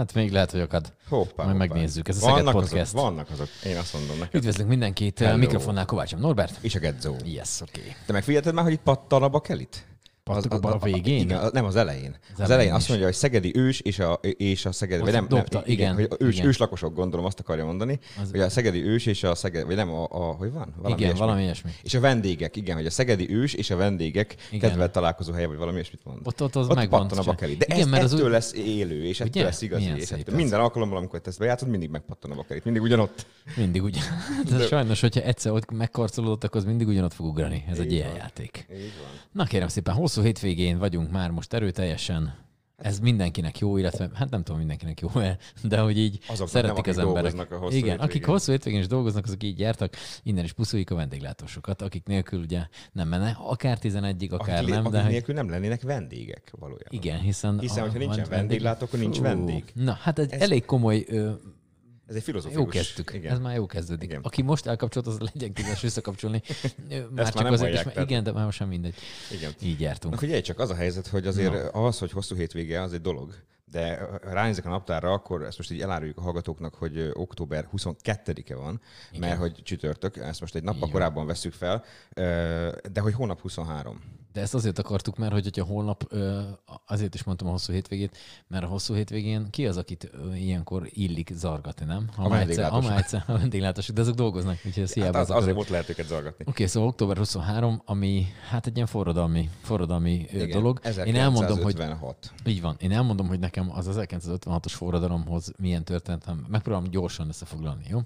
Hát még lehet, hogy akad. Hoppá, Majd hoppá. megnézzük. Ez a Szeged vannak Podcast. Azok, vannak azok, én azt mondom neked. Üdvözlünk mindenkit. Hello. Mikrofonnál Kovácsom Norbert. És a Gedzó. Yes, oké. Okay. Te megfigyelted már, hogy itt pattan a bakelit? Pattan a végén? Igen, a- nem az elején. Az, elején elején is. azt mondja, hogy szegedi ős és a, és a szegedi, vagy nem, dobta, nem, igen, hogy ős, igen. őslakosok gondolom azt akarja mondani, Az- az... hogy a szegedi ős és a szegedi, vagy nem, a, a hogy van? Valami Igen, valami ilyesmi. És a vendégek, igen, hogy a szegedi ős és a vendégek Igen. kedvelt találkozó helye, vagy valami ilyesmit mond. Ott- ott az ott megvan, pattan a bakeli. De Igen, ez, mert az ettől úgy- lesz élő, és ettől lesz igazi. És ettől minden alkalommal, amikor ezt bejátszod, mindig megpattan a bakelit. Mindig ugyanott. Mindig ugyan. De sajnos, hogyha egyszer ott megkarcolódott, akkor az mindig ugyanott fog ugrani. Ez egy ilyen játék. Na kérem szépen, hosszú hétvégén vagyunk már most erőteljesen. Ez mindenkinek jó, illetve hát nem tudom mindenkinek jó, de hogy így Azoknak szeretik nem, az emberek. a hosszú Igen, hétvégén. akik hosszú hétvégén is dolgoznak, azok így jártak, innen is puszuljuk a vendéglátósokat, akik nélkül ugye nem menne, akár 11-ig, akár akik, nem, akik de hogy- nélkül nem lennének vendégek valójában. igen, hiszen... Hiszen, a- hogyha nincsen vendéglátó, akkor nincs vendég. Na, hát egy Ez- elég komoly ö, Ez egy filozófikus. Jó kezdtük. Igen. Ez már jó kezdődik. Igen. Aki most elkapcsolt, az legyen képes visszakapcsolni. Már nem azért hallják, is, tehát- igen, de már most sem mindegy. Igen. Így jártunk. Na figyelj csak, az a helyzet, hogy azért az, hogy hosszú hétvége, az egy dolog. De ránézek a naptárra, akkor ezt most így eláruljuk a hallgatóknak, hogy október 22-e van, Igen. mert hogy csütörtök, ezt most egy nappal korábban veszük fel, de hogy hónap 23. De ezt azért akartuk, mert hogy hogyha holnap, azért is mondtam a hosszú hétvégét, mert a hosszú hétvégén ki az, akit ilyenkor illik zargatni, nem? Ha ha vendéglátosok. már egyszer a vendéglátosok, de azok dolgoznak, úgyhogy ez Hát hiába az, az azért ott lehet őket zargatni. Oké, szóval október 23, ami hát egy ilyen forradalmi, forradalmi Igen, dolog. Én elmondom, hogy 1956. Így van. Én elmondom, hogy nekem az 1956-os forradalomhoz milyen történetem. Megpróbálom gyorsan összefoglalni, jó?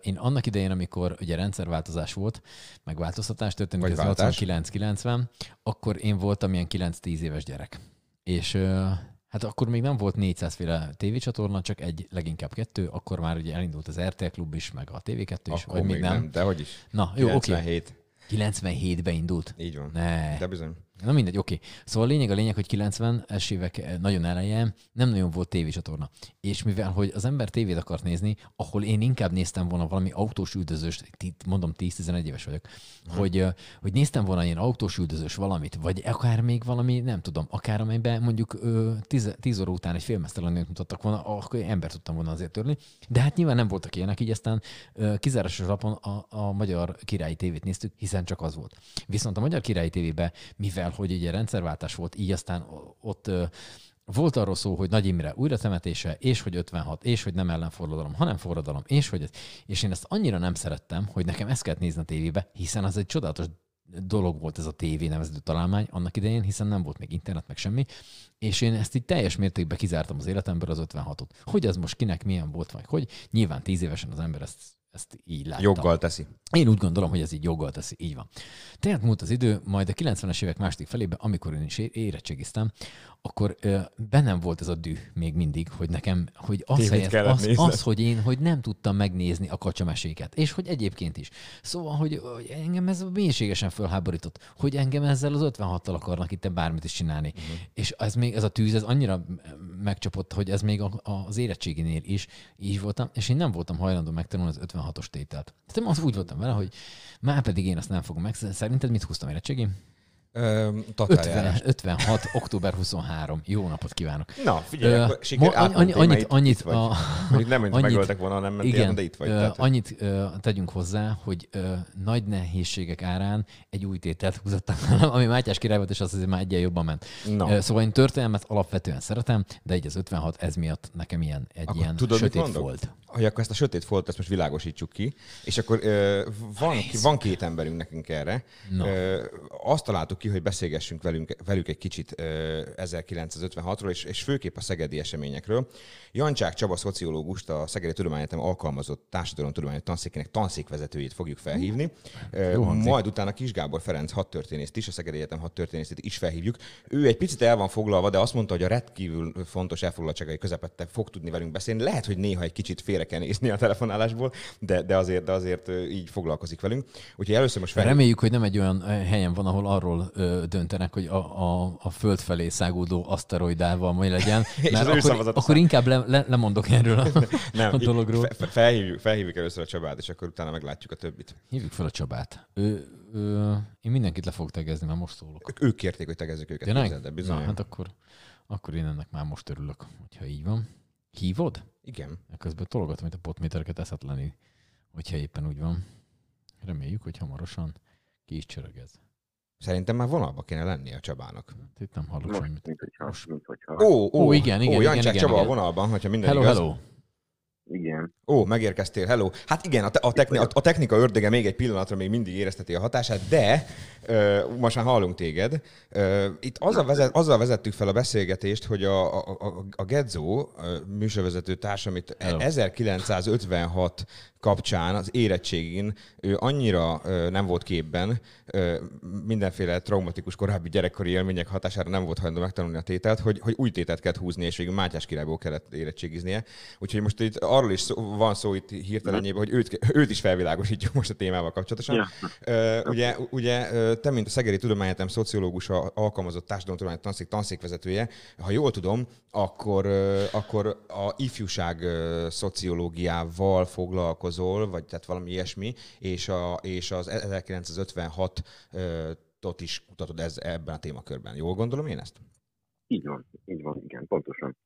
Én annak idején, amikor ugye rendszerváltozás volt, megváltoztatás történt, Vagy ez váltás. 89-90, akkor én voltam ilyen 9-10 éves gyerek. És hát akkor még nem volt 400 féle tévécsatorna, csak egy, leginkább kettő, akkor már ugye elindult az RTL klub is, meg a TV2 is, Akkor vagy még nem. De hogy is. Na, jó, oké. 97. 97-ben indult. Így van. Ne. De bizony. Na mindegy, oké. Szóval a lényeg a lényeg, hogy 90-es évek eh, nagyon eleje nem nagyon volt tévécsatorna. És mivel, hogy az ember tévét akart nézni, ahol én inkább néztem volna valami autós üldözős, mondom 10-11 éves vagyok, hogy, eh, hogy néztem volna ilyen autós üldözős valamit, vagy akár még valami, nem tudom, akár amelyben mondjuk 10 óra után egy filmesztelenőt mutattak volna, akkor ember tudtam volna azért törni. De hát nyilván nem voltak ilyenek, így aztán kizárásos alapon a, a magyar királyi tévét néztük, hiszen csak az volt. Viszont a magyar királyi tévébe, mivel hogy ugye rendszerváltás volt, így aztán ott volt arról szó, hogy Nagy Imre újra temetése, és hogy 56, és hogy nem ellenforradalom, hanem forradalom, és hogy. És én ezt annyira nem szerettem, hogy nekem ezt kellett nézni a tévébe, hiszen az egy csodálatos dolog volt ez a tévé nevezetű találmány annak idején, hiszen nem volt még internet, meg semmi, és én ezt így teljes mértékben kizártam az életemből az 56-ot. Hogy az most kinek milyen volt, vagy hogy nyilván tíz évesen az ember ezt, ezt így látta. Joggal teszi. Én úgy gondolom, hogy ez így joggal teszi, így van. Tehát múlt az idő, majd a 90-es évek második felében, amikor én is érettségiztem, akkor ö, bennem volt ez a düh még mindig, hogy nekem, hogy az, helyez, az, az, hogy én hogy nem tudtam megnézni a kacsameséket, és hogy egyébként is. Szóval, hogy, hogy engem ez mélységesen fölháborított, hogy engem ezzel az 56-tal akarnak itt bármit is csinálni. Uh-huh. És ez még, ez a tűz, ez annyira megcsapott, hogy ez még a, a, az érettséginél is így voltam, és én nem voltam hajlandó megtanulni az 56-os tételt. Tehát én az úgy voltam vele, hogy már pedig én azt nem fogom meg. Szerinted mit húztam érettségim? Ö, 50, tatárjárás. 56. október 23. Jó napot kívánok! Na, figyelj, Ö, akkor siker, annyi- annyit- annyit itt vagy. a- Mondjuk nem, hogy annyit- megöltek volna, nem mentél, Igen, de itt vagy. tehát, hogy- annyit ö, tegyünk hozzá, hogy ö, nagy nehézségek árán egy új tételt húzottam, ami Mátyás király volt, és az azért már egyen jobban ment. Na. Ö, Szóval én történelmet alapvetően szeretem, de így az 56 ez miatt nekem ilyen, egy Akkor ilyen tudod, sötét volt. hogy akkor ezt a sötét foltot ezt most világosítsuk ki, és akkor ö, van, van két emberünk nekünk erre. No. Ö, azt találtuk ki, hogy beszélgessünk velünk, velük egy kicsit ö, 1956-ról, és, és főképp a szegedi eseményekről. Jancsák Csaba szociológust, a Szegedi Tudományegyetem alkalmazott társadalomtudományi tanszékének tanszékvezetőjét fogjuk felhívni. Ö, Jó majd utána Kis Gábor Ferenc hadtörténészt is, a Szegedi Egyetem hadtörténészét is felhívjuk. Ő egy picit el van foglalva, de azt mondta, hogy a rendkívül fontos elfoglaltságai közepette fog tudni velünk beszélni. Lehet, hogy néha egy kicsit félre kell nézni a telefonálásból, de, de, azért, de azért így foglalkozik velünk. Úgyhogy először most felhívjuk. Reméljük, hogy nem egy olyan helyen van, ahol arról ö, döntenek, hogy a, a, a föld felé szágódó aszteroidával majd legyen. Mert akkor, akkor inkább le, le, lemondok erről a, Nem, a dologról. Fe, felhívjuk, felhívjuk először a Csabát, és akkor utána meglátjuk a többit. Hívjuk fel a Csabát. Ő, ő, én mindenkit le fogok tegezni, mert most szólok. Ők, kérték, hogy tegezzük őket. Tényleg? el, bizony. Na, hát akkor, akkor én ennek már most örülök, hogyha így van. Hívod? Igen. Közben tologatom itt a potmétereket eszetlenül, hogyha éppen úgy van. Reméljük, hogy hamarosan ki is csörög ez. Szerintem már vonalba kéne lennie a Csabának. Hát Itt nem hallok Most, semmit. mint hogyha, Most. mint hogyha. Ó, ó, Ó, igen, igen, ó, igen, Jancsák igen, Csaba igen. a vonalban, hogyha minden Hello, igaz. hello! Igen. Ó, megérkeztél, hello. Hát igen, a, te, a, techni, a, a technika ördöge még egy pillanatra még mindig érezteti a hatását, de ö, most már hallunk téged. Ö, itt azzal, vezet, azzal vezettük fel a beszélgetést, hogy a, a, a, a Gedzó ö, műsorvezető társam itt Hello. 1956 kapcsán az érettségén ő annyira nem volt képben, mindenféle traumatikus korábbi gyerekkori élmények hatására nem volt hajlandó megtanulni a tételt, hogy, hogy új tételt kellett húzni, és végül Mátyás királyból kellett érettségiznie. Úgyhogy most itt arról is szó, van szó itt hirtelenjében, hogy őt, őt is felvilágosítjuk most a témával kapcsolatosan. Ja. Ugye, ugye te, mint a Szegedi Tudományegyetem szociológusa, alkalmazott társadalomtudományi tanszék tanszékvezetője, ha jól tudom, akkor, akkor a ifjúság szociológiával foglalkozol, vagy tehát valami ilyesmi, és, a, és az 1956 ö, tot is kutatod ez, ebben a témakörben. Jól gondolom én ezt? Így van, így van, igen, pontosan.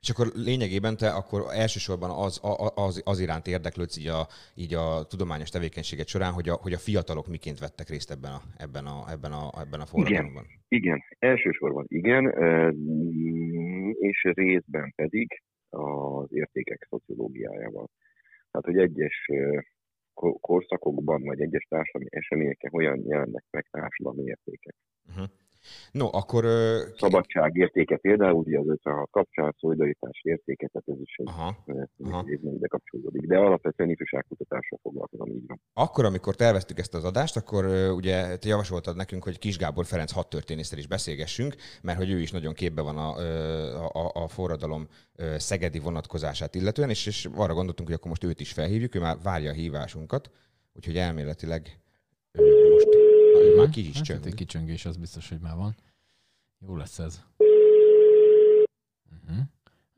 És akkor lényegében te akkor elsősorban az, az, az iránt érdeklődsz így a, így a tudományos tevékenységet során, hogy a, hogy a fiatalok miként vettek részt ebben a, ebben a, ebben a, ebben a forradalomban. Igen, elsősorban igen, mm, és részben pedig az értékek szociológiájával. Tehát, hogy egyes korszakokban, vagy egyes társadalmi eseményeken hogyan jelennek meg társadalmi értékek. Uh-huh. No, akkor... ki- Szabadság értéke például, ugye az 56 kapcsán, szolidaritás értéke, tehát ez is egy Aha. Aha. ide kapcsolódik. De alapvetően ifjúságkutatással foglalkozom, így van. Akkor, amikor terveztük ezt az adást, akkor ö, ugye te javasoltad nekünk, hogy Kis Gábor Ferenc hadtörténésszel is beszélgessünk, mert hogy ő is nagyon képbe van a, a, a forradalom szegedi vonatkozását illetően, és, és arra gondoltunk, hogy akkor most őt is felhívjuk, ő már várja a hívásunkat, úgyhogy elméletileg már ki is hát, csöng. egy kicsöngés, az biztos, hogy már van. Jó lesz ez. Uh-huh.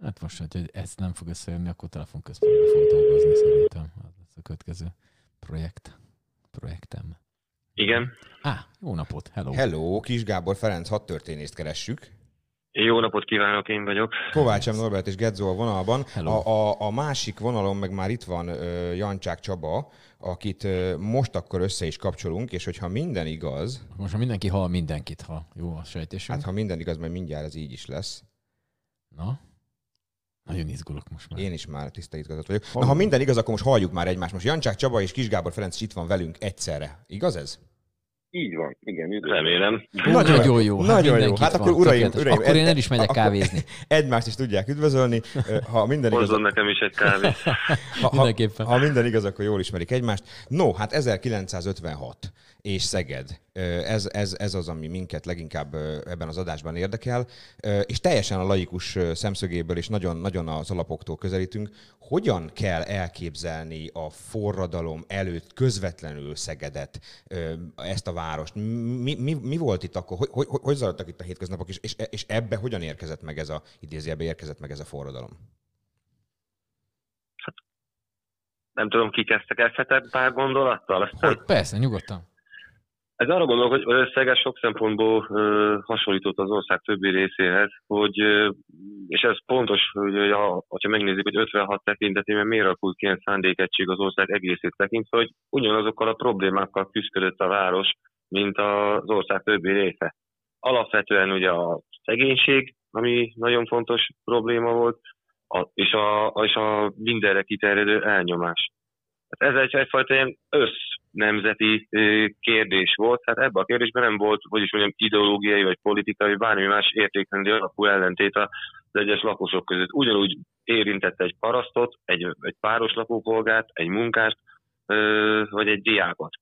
Hát most, hogy ezt nem fog összejönni, akkor telefonközpontban fog dolgozni szerintem. Az lesz a következő projekt. Projektem. Igen. Á, jó napot, hello. Hello, Kis Gábor Ferenc hadtörténészt keressük. Jó napot kívánok, én vagyok. Kovács M. Norbert és Gedzo a vonalban. Hello. A, a, a másik vonalon meg már itt van ö, Jancsák Csaba, akit ö, most akkor össze is kapcsolunk, és hogyha minden igaz, Most már mindenki hall mindenkit, ha jó a sejtésünk. hát ha minden igaz, majd mindjárt ez így is lesz. Na? Nagyon izgulok most már. Én is már tiszta izgatott vagyok. Na, ha minden igaz, akkor most halljuk már egymást. Most Jancsák Csaba és Kis Gábor Ferenc is itt van velünk egyszerre. Igaz ez? Így van, igen, üdvözlöm. Remélem. Nagyon jó. Hát Nagyon jó. Hát akkor van, uraim, tökéletes. uraim. Akkor én el is megyek akkor kávézni. Egymást is tudják üdvözölni. Ha minden igaz, Hozzon nekem is egy kávét. ha, ha, Mindenképpen. ha minden igaz, akkor jól ismerik egymást. No, hát 1956 és Szeged. Ez, ez, ez az, ami minket leginkább ebben az adásban érdekel, és teljesen a laikus szemszögéből és nagyon, nagyon az alapoktól közelítünk. Hogyan kell elképzelni a forradalom előtt közvetlenül Szegedet, ezt a várost? Mi, mi, mi volt itt akkor? Hogy, hogy, hogy, zajlottak itt a hétköznapok, és, és, és ebbe hogyan érkezett meg ez a, idézőjelbe érkezett meg ez a forradalom? Nem tudom, ki kezdtek pár gondolattal. Aztán Hogy? Persze, nyugodtan. Ez arra gondolok, hogy ö, Szeged sok szempontból ö, hasonlított az ország többi részéhez, hogy, ö, és ez pontos, hogy ha, ha megnézzük, hogy 56 tekintetében miért alakult ki ilyen szándékegység az ország egészét tekintve, hogy ugyanazokkal a problémákkal küzdött a város, mint az ország többi része. Alapvetően ugye a szegénység, ami nagyon fontos probléma volt, a, és, a, és a mindenre kiterjedő elnyomás. Hát ez egy, egyfajta ilyen össznemzeti ö, kérdés volt, hát ebben a kérdésben nem volt, hogy is mondjam, ideológiai vagy politikai, bármi más értékrendi alapú ellentét az egyes lakosok között. Ugyanúgy érintette egy parasztot, egy, egy páros lakópolgárt, egy munkást, vagy egy diákot.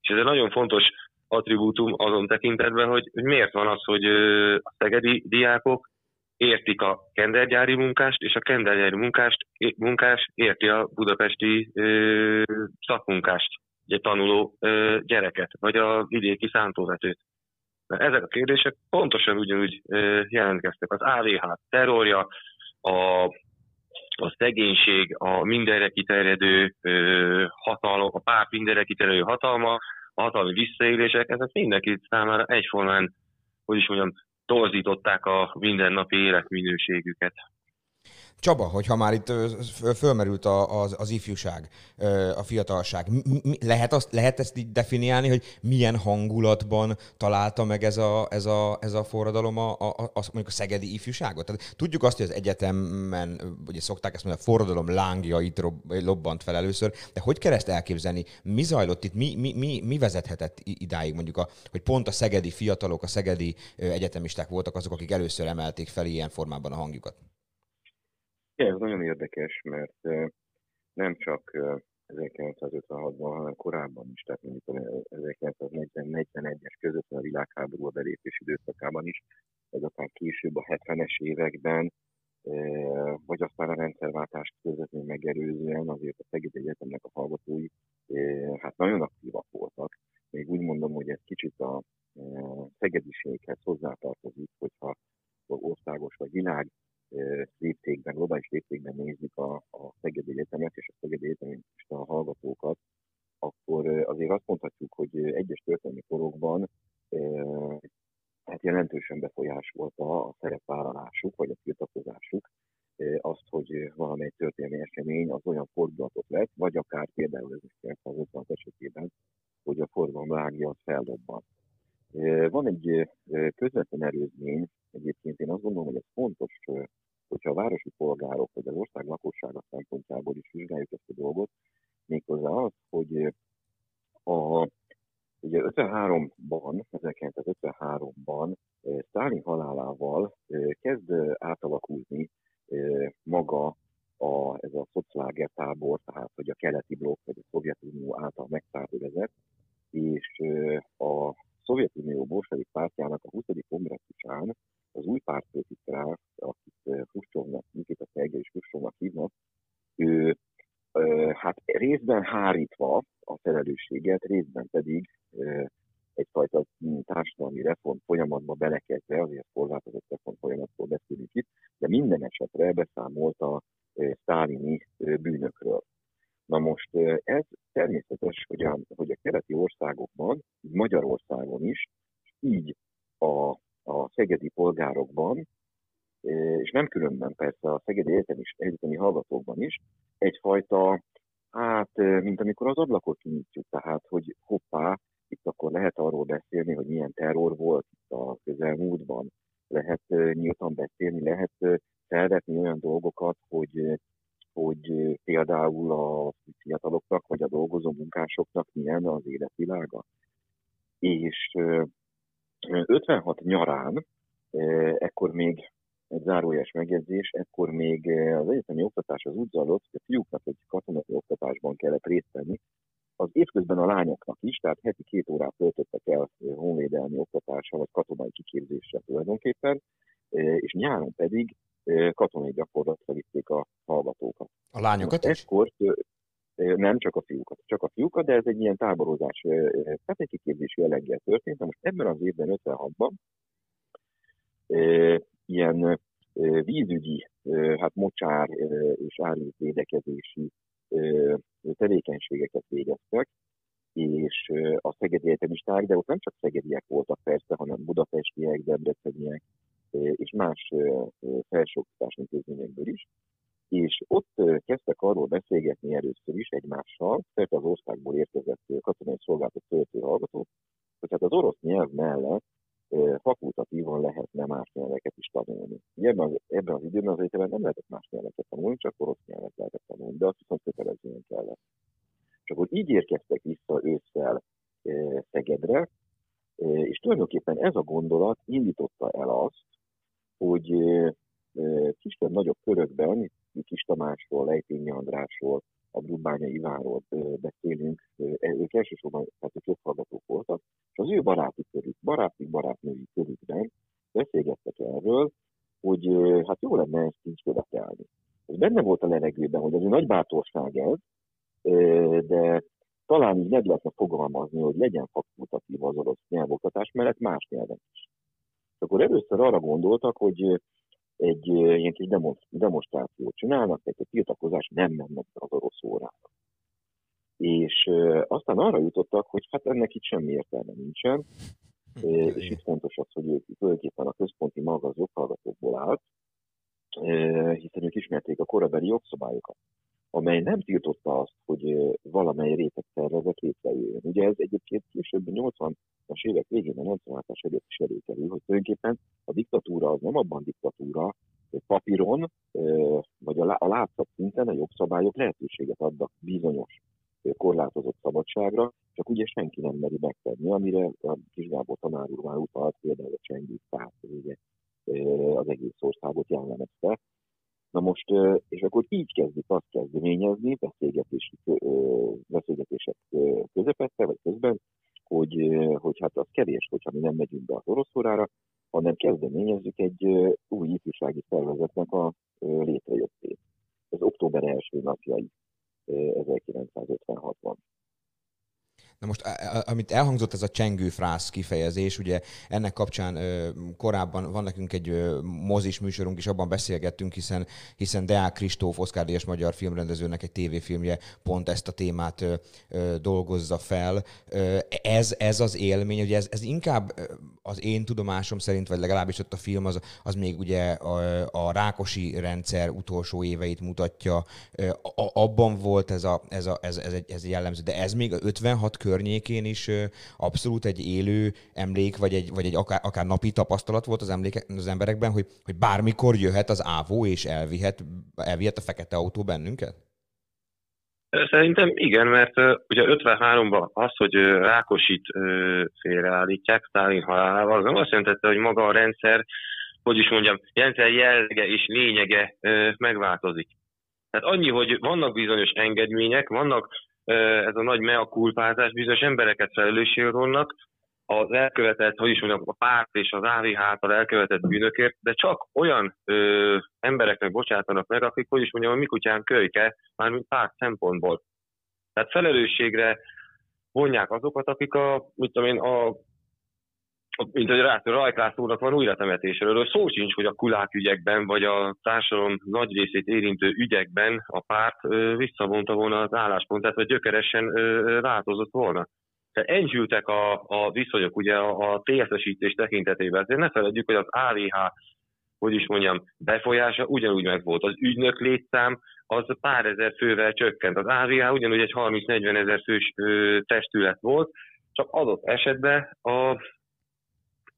És ez egy nagyon fontos attribútum azon tekintetben, hogy, hogy miért van az, hogy a szegedi diákok értik a kendergyári munkást, és a kendergyári munkást, munkás érti a budapesti ö, szakmunkást, egy tanuló ö, gyereket, vagy a vidéki szántóvetőt. Mert ezek a kérdések pontosan ugyanúgy ö, jelentkeztek. Az AVH terrorja, a, a szegénység, a mindenre kiterjedő ö, hatalom, a párt mindenre kiterjedő hatalma, a hatalmi visszaélések, ezek mindenki számára egyformán, hogy is mondjam, torzították a mindennapi életminőségüket. Csaba, hogyha már itt fölmerült az, az ifjúság, a fiatalság, lehet, azt, lehet ezt így definiálni, hogy milyen hangulatban találta meg ez a, ez a, ez a forradalom a, a, a, mondjuk a szegedi ifjúságot? Tehát tudjuk azt, hogy az egyetemen, ugye szokták ezt mondani, a forradalom lángjait lobbant fel először, de hogy kell ezt elképzelni? Mi zajlott itt? Mi, mi, mi, mi vezethetett idáig mondjuk, a, hogy pont a szegedi fiatalok, a szegedi egyetemisták voltak azok, akik először emelték fel ilyen formában a hangjukat? Igen, ez nagyon érdekes, mert nem csak 1956-ban, hanem korábban is, tehát mondjuk 1940-41-es között a világháború a belépés időszakában is, ez aztán később a 70-es években, vagy aztán a rendszerváltást közvetlenül megerőzően azért a Szeged Egyetemnek a hallgatói hát nagyon aktívak voltak. Még úgy mondom, hogy ez kicsit a szegediséghez hozzátartozik, hogyha országos vagy világ léptékben, globális léptékben nézzük a, a Szegedi Egyetemet és a Szegedi Egyetemista hallgatókat, akkor azért azt mondhatjuk, hogy egyes történelmi korokban hát jelentősen befolyásolta a szerepvállalásuk, vagy a tiltakozásuk azt, hogy valamely történelmi esemény az olyan fordulatot lett, vagy akár például ez 1950 esetében, hogy a forgalomlági az feldobban. Van egy közvetlen erőzmény, egyébként én azt gondolom, hogy ez fontos hogyha a városi polgárok vagy az ország lakossága szempontjából is vizsgáljuk ezt a dolgot, méghozzá az, hogy a, ugye 53-ban, 1953-ban Sztálin halálával kezd átalakulni maga a, ez a szociáger tábor, tehát hogy a keleti blokk vagy a Szovjetunió által megszervezett, és a Szovjetunió bolsevik pártjának a 20. kongresszusán az új pártfőtitkár, akit Huscsovnak, Nikita Szergei és Huscsovnak hívnak, ő hát részben hárítva a felelősséget, részben pedig egyfajta társadalmi reform folyamatba belekezdve, azért korlátozott reform folyamatból beszélünk itt, de minden esetre beszámolt a sztálini bűnökről. Na most ez természetes, hogy a, hogy a keleti országokban, Magyarországon is, így a a szegedi polgárokban, és nem különben persze a szegedi egyetemi, egyetemi hallgatókban is, egyfajta, hát, mint amikor az ablakot kinyitjuk, tehát, hogy hoppá, itt akkor lehet arról beszélni, hogy milyen terror volt itt a közelmúltban, lehet nyíltan beszélni, lehet felvetni olyan dolgokat, hogy, hogy például a fiataloknak vagy a dolgozó munkásoknak milyen az életvilága. És 56 nyarán, ekkor még egy zárójeles megjegyzés, ekkor még az egyetemi oktatás az úgy zajlott, hogy a fiúknak egy katonai oktatásban kellett részt venni, az évközben a lányoknak is, tehát heti két órát töltöttek el honvédelmi oktatással, vagy katonai kiképzéssel tulajdonképpen, és nyáron pedig katonai gyakorlatra vitték a hallgatókat. A lányokat is? Ekkor, nem csak a fiúkat, csak a fiúkat, de ez egy ilyen táborozás, hát egy kiképzési jelleggel történt. Most ebben az évben, 56-ban ilyen vízügyi, hát mocsár és árvízvédekezési tevékenységeket végeztek, és a szegedi egyetemisták, de ott nem csak szegediek voltak persze, hanem budapestiek, debreceniek és más felsőoktatási intézményekből is és ott kezdtek arról beszélgetni először is egymással, szerte az országból érkezett katonai szolgálatot töltő hallgatók, hogy hát az orosz nyelv mellett fakultatívan lehetne más nyelveket is tanulni. Ebben az, ebben az időben az egyetemen nem lehetett más nyelveket tanulni, csak orosz nyelvet lehetett tanulni, de azt viszont kötelezően kellett. És akkor így érkeztek vissza ősszel Szegedre, és tulajdonképpen ez a gondolat indította el azt, hogy kisebb-nagyobb körökben, Kis Tamásról, Lejtényi Andrásról, a Brubánya Ivánról beszélünk, ö, ők elsősorban tehát ők joghallgatók voltak, és az ő baráti körük, baráti barátnői körükben beszélgettek erről, hogy hát jó lenne ezt így követelni. Ez benne volt a levegőben, hogy ez egy nagy bátorság ez, de talán így meg lehetne fogalmazni, hogy legyen fakultatív az orosz nyelvoktatás mellett más nyelven is. És akkor először arra gondoltak, hogy egy ilyen kis demo- demonstrációt csinálnak, tehát egy tiltakozás nem mennek be az orosz órára. És aztán arra jutottak, hogy hát ennek itt semmi értelme nincsen, ö, és itt fontos az, hogy ők tulajdonképpen a központi maga az joghallgatókból állt, hiszen ők ismerték a korabeli jogszabályokat, amely nem tiltotta azt, hogy valamely réteg szervezet létrejöjjön. Ugye ez egyébként később a 80-as évek végén, a 86-as előtt is előkerül, hogy tulajdonképpen a diktatúra az nem abban diktatúra, hogy papíron, vagy a lá- a látszat szinten a jogszabályok lehetőséget adnak bizonyos korlátozott szabadságra, csak ugye senki nem meri megtenni, amire a Kis Gábor tanár úr már utalt, például a Csengő párt, ugye az egész országot jellemezte. Na most, és akkor így kezdik azt kezdeményezni, beszélgetési, ö, beszélgetések közepette, vagy közben, hogy, hogy hát az kevés, hogyha mi nem megyünk be az orosz órára, hanem kezdeményezzük egy új ifjúsági szervezetnek a létrejöttét. Ez október első napjai ö, 1956-ban. Na most, amit elhangzott ez a csengő frász kifejezés, ugye ennek kapcsán korábban van nekünk egy mozis műsorunk is, abban beszélgettünk, hiszen, hiszen Deák Kristóf, Oszkár Díjas magyar filmrendezőnek egy tévéfilmje pont ezt a témát dolgozza fel. Ez, ez az élmény, ugye ez, ez inkább az én tudomásom szerint, vagy legalábbis ott a film, az, az még ugye a, a Rákosi rendszer utolsó éveit mutatja. A, abban volt ez, a, ez, a, ez, ez, egy, ez jellemző, de ez még a 56 környékén is abszolút egy élő emlék, vagy egy, vagy egy akár, akár napi tapasztalat volt az, emléke, az emberekben, hogy, hogy bármikor jöhet az ávó, és elvihet, elvihet a fekete autó bennünket? Szerintem igen, mert ö, ugye 53-ban az, hogy ö, Rákosit ö, félreállítják Sztálin halálával, az nem azt jelentette, hogy maga a rendszer, hogy is mondjam, rendszer jellege és lényege megváltozik. Tehát annyi, hogy vannak bizonyos engedmények, vannak ez a nagy mea culpázás, bizonyos embereket felelősségre vonnak, az elkövetett, hogy is mondjam, a párt és az AVH által elkövetett bűnökért, de csak olyan ö, embereknek bocsátanak meg, akik, hogy is mondjam, a Mikutyán kölyke, mármint párt szempontból. Tehát felelősségre vonják azokat, akik a, mit tudom én, a mint hogy Rászor Rajklászónak van újratemetésről. Erről szó sincs, hogy a kulák ügyekben, vagy a társadalom nagy részét érintő ügyekben a párt visszavonta volna az álláspontát, vagy gyökeresen változott volna. Tehát enyhültek a, a viszonyok ugye a, a TSZ-esítés tekintetében. Ezért ne feledjük, hogy az AVH, hogy is mondjam, befolyása ugyanúgy megvolt. Az ügynök létszám az pár ezer fővel csökkent. Az AVH ugyanúgy egy 30-40 ezer fős ö, testület volt, csak adott esetben a,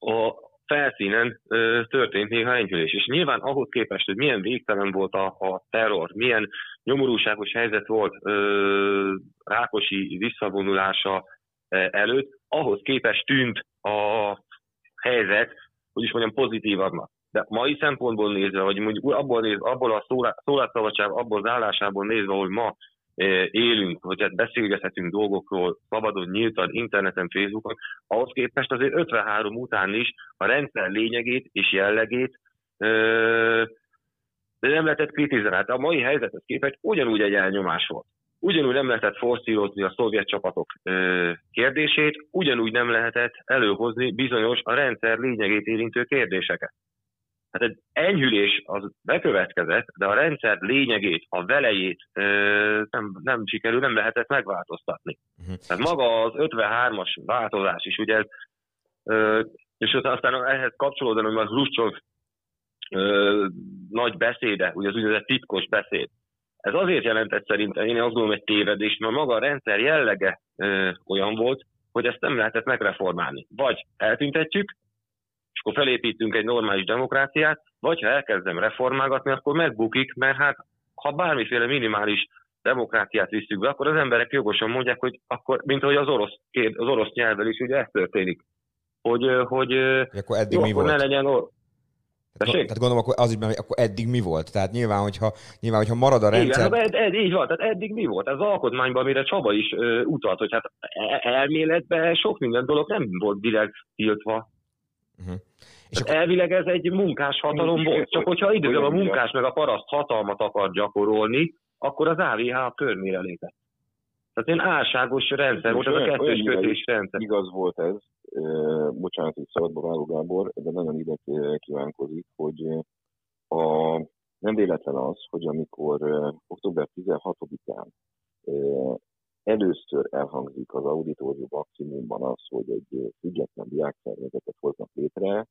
a felszínen ö, történt néha enyhülés. És nyilván ahhoz képest, hogy milyen végtelen volt a, a terror, milyen nyomorúságos helyzet volt ö, Rákosi visszavonulása ö, előtt, ahhoz képest tűnt a helyzet, hogy is mondjam, pozitívabbnak. De mai szempontból nézve, vagy mondjuk abból, néz, abból a szólá- szólásszabadság, abból az állásából nézve, hogy ma élünk, hogy hát beszélgethetünk dolgokról szabadon, nyíltan, interneten, Facebookon, ahhoz képest azért 53 után is a rendszer lényegét és jellegét de nem lehetett kritizálni. Hát A mai helyzethez képest ugyanúgy egy elnyomás volt. Ugyanúgy nem lehetett forszírozni a szovjet csapatok kérdését, ugyanúgy nem lehetett előhozni bizonyos a rendszer lényegét érintő kérdéseket. Hát egy enyhülés az bekövetkezett, de a rendszer lényegét, a velejét nem, nem sikerül, nem lehetett megváltoztatni. Mhm. Tehát maga az 53-as változás is, ugye és aztán ehhez kapcsolódóan, hogy Hruscsov ö, nagy beszéde, ugye az úgynevezett titkos beszéd. Ez azért jelentett szerintem, én azt gondolom, egy tévedés, mert maga a rendszer jellege ö, olyan volt, hogy ezt nem lehetett megreformálni. Vagy eltüntetjük, akkor felépítünk egy normális demokráciát, vagy ha elkezdem reformálgatni, akkor megbukik, mert hát ha bármiféle minimális demokráciát visszük be, akkor az emberek jogosan mondják, hogy akkor, mint ahogy az orosz, az orosz nyelvvel is ugye ez történik. Hogy, hogy akkor eddig jó, mi akkor volt? ne legyen or- Tehát, Tessék? tehát gondolom, akkor az mert akkor eddig mi volt? Tehát nyilván, hogyha, nyilván, hogyha marad a rendszer... Igen, ed, ed, így van, tehát eddig mi volt? Ez az alkotmányban, amire Csaba is ö, utalt, hogy hát e- elméletben sok minden dolog nem volt direkt tiltva. Uh-huh. És akkor, elvileg ez egy munkás hatalom volt, csak hogyha idővel a munkás meg a paraszt hatalmat akar gyakorolni, akkor az AVH a körmére lépett. Tehát én álságos rendszer volt, ez a kettős kötés rendszer. Igaz volt ez, bocsánat, hogy szabadba vágó Gábor, de nagyon ide kívánkozik, hogy a, nem véletlen az, hogy amikor október 16-án ö, először elhangzik az auditorium maximumban az, hogy egy független diákszervezetet hoznak létre,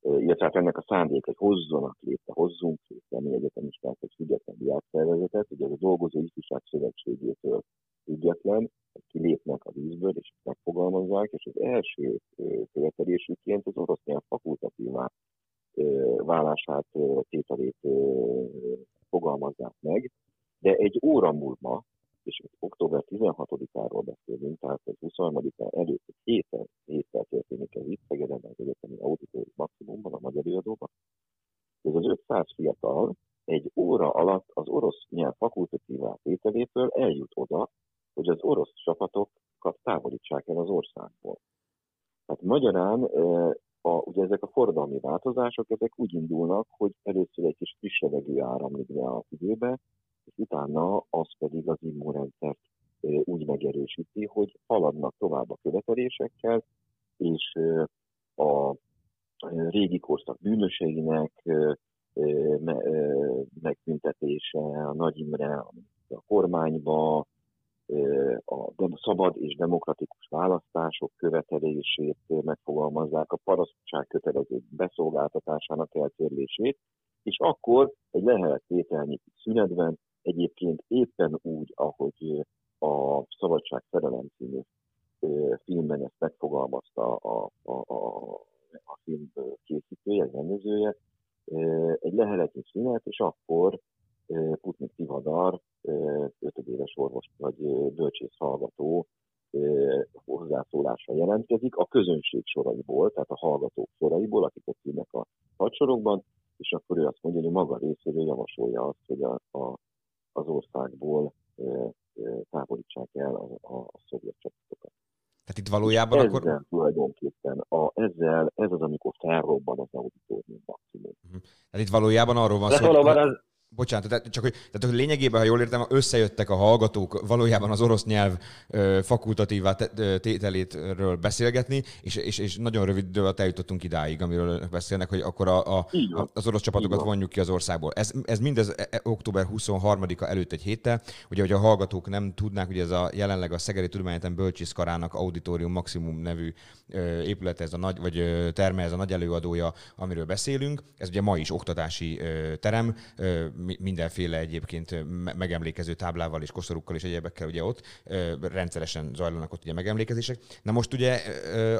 illetve hát ennek a szándék, hogy hozzanak létre, hozzunk létre mi egyetemisták egy független diákszervezetet, ugye ez a Dolgozó Ifjúság Szövetségétől független, kilépnek a vízből, és megfogalmazzák, és az első követelésüként az orosz nyelv fakultatívá válását, tételét fogalmazzák meg, de egy óra múlva, és október 16-áról beszélünk, tehát az 23-án előtt egy héten, héttel történik ez itt, Szegeden az egyetemi auditórium maximumban, a magyar előadóban. Ez az 500 fiatal egy óra alatt az orosz nyelv fakultatívá tételétől eljut oda, hogy az orosz csapatokat távolítsák el az országból. Tehát magyarán eh, a, ugye ezek a forradalmi változások, ezek úgy indulnak, hogy először egy kis friss levegő áramlik be az időbe, és utána az pedig az immunrendszert úgy megerősíti, hogy haladnak tovább a követelésekkel, és a régi korszak bűnöseinek me- megbüntetése, a Nagy Imre a kormányba, a szabad és demokratikus választások követelését megfogalmazzák, a parasztság kötelező beszolgáltatásának eltörlését, és akkor egy lehelettételnyi szünetben egyébként éppen úgy, ahogy a Szabadság Szerelem című filmben ezt megfogalmazta a, a, a, a film készítője, rendezője, egy leheletnyi szünet, és akkor Putnik Tivadar, ötödéves orvos vagy bölcsész hallgató ö, hozzászólása jelentkezik a közönség soraiból, tehát a hallgatók soraiból, akik ott ülnek a hadsorokban, és akkor ő azt mondja, hogy maga részéről javasolja azt, hogy a, a, az országból távolítsák el a, a, a szovjet csapatokat. tehát itt valójában ezzel akkor... tulajdonképpen, a, ezzel, ez az, amikor felrobban az auditorium maximum. Tehát itt valójában arról van De szó, hogy- az, Bocsánat, tehát csak hogy, tehát hogy lényegében, ha jól értem, összejöttek a hallgatók valójában az orosz nyelv fakultatívá tételétről beszélgetni, és, és, és nagyon rövid idő alatt eljutottunk idáig, amiről önök beszélnek, hogy akkor a, a, az orosz csapatokat vonjuk ki az országból. Ez, ez mindez e- e- október 23-a előtt egy héttel, ugye, hogy a hallgatók nem tudnák, hogy ez a jelenleg a Szegedi Tudományegyetem Bölcsészkarának Auditorium Maximum nevű ö, épület, ez a nagy, vagy terme, ez a nagy előadója, amiről beszélünk. Ez ugye ma is oktatási terem, mindenféle egyébként megemlékező táblával és koszorúkkal és egyebekkel ugye ott rendszeresen zajlanak ott ugye megemlékezések. Na most ugye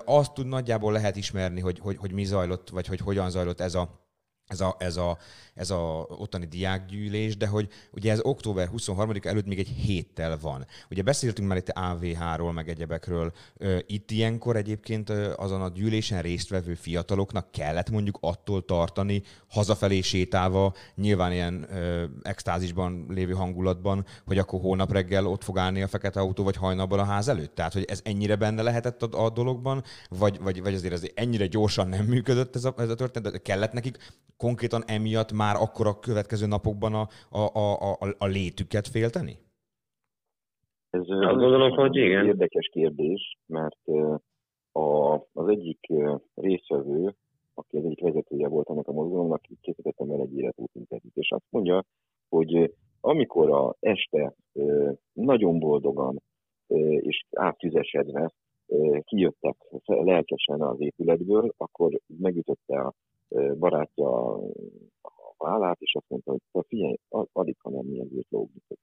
azt tud nagyjából lehet ismerni, hogy, hogy, hogy mi zajlott, vagy hogy hogyan zajlott ez a ez a, ez a, ez a ottani diákgyűlés, de hogy ugye ez október 23 előtt még egy héttel van. Ugye beszéltünk már itt AVH-ról, meg egyebekről. Itt ilyenkor egyébként azon a gyűlésen résztvevő fiataloknak kellett mondjuk attól tartani, hazafelé sétálva, nyilván ilyen ö, extázisban lévő hangulatban, hogy akkor holnap reggel ott fog állni a fekete autó, vagy hajnalban a ház előtt? Tehát, hogy ez ennyire benne lehetett a, a dologban, vagy, vagy, vagy azért ez ennyire gyorsan nem működött ez a, ez a történet, de kellett nekik konkrétan emiatt már akkor a következő napokban a, a, a, a, a létüket félteni? Ez Azt gondolom, hogy igen. Érdekes kérdés, mert a, az egyik ö, résztvevő, aki az egyik vezetője volt ennek a mozgalomnak, készítettem el egy életútinterjút, és azt mondja, hogy amikor a este nagyon boldogan és áttüzesedve kijöttek lelkesen az épületből, akkor megütötte a barátja a vállát, és azt mondta, hogy "Te figyelj, alig, ha nem milyen őt lógni fog."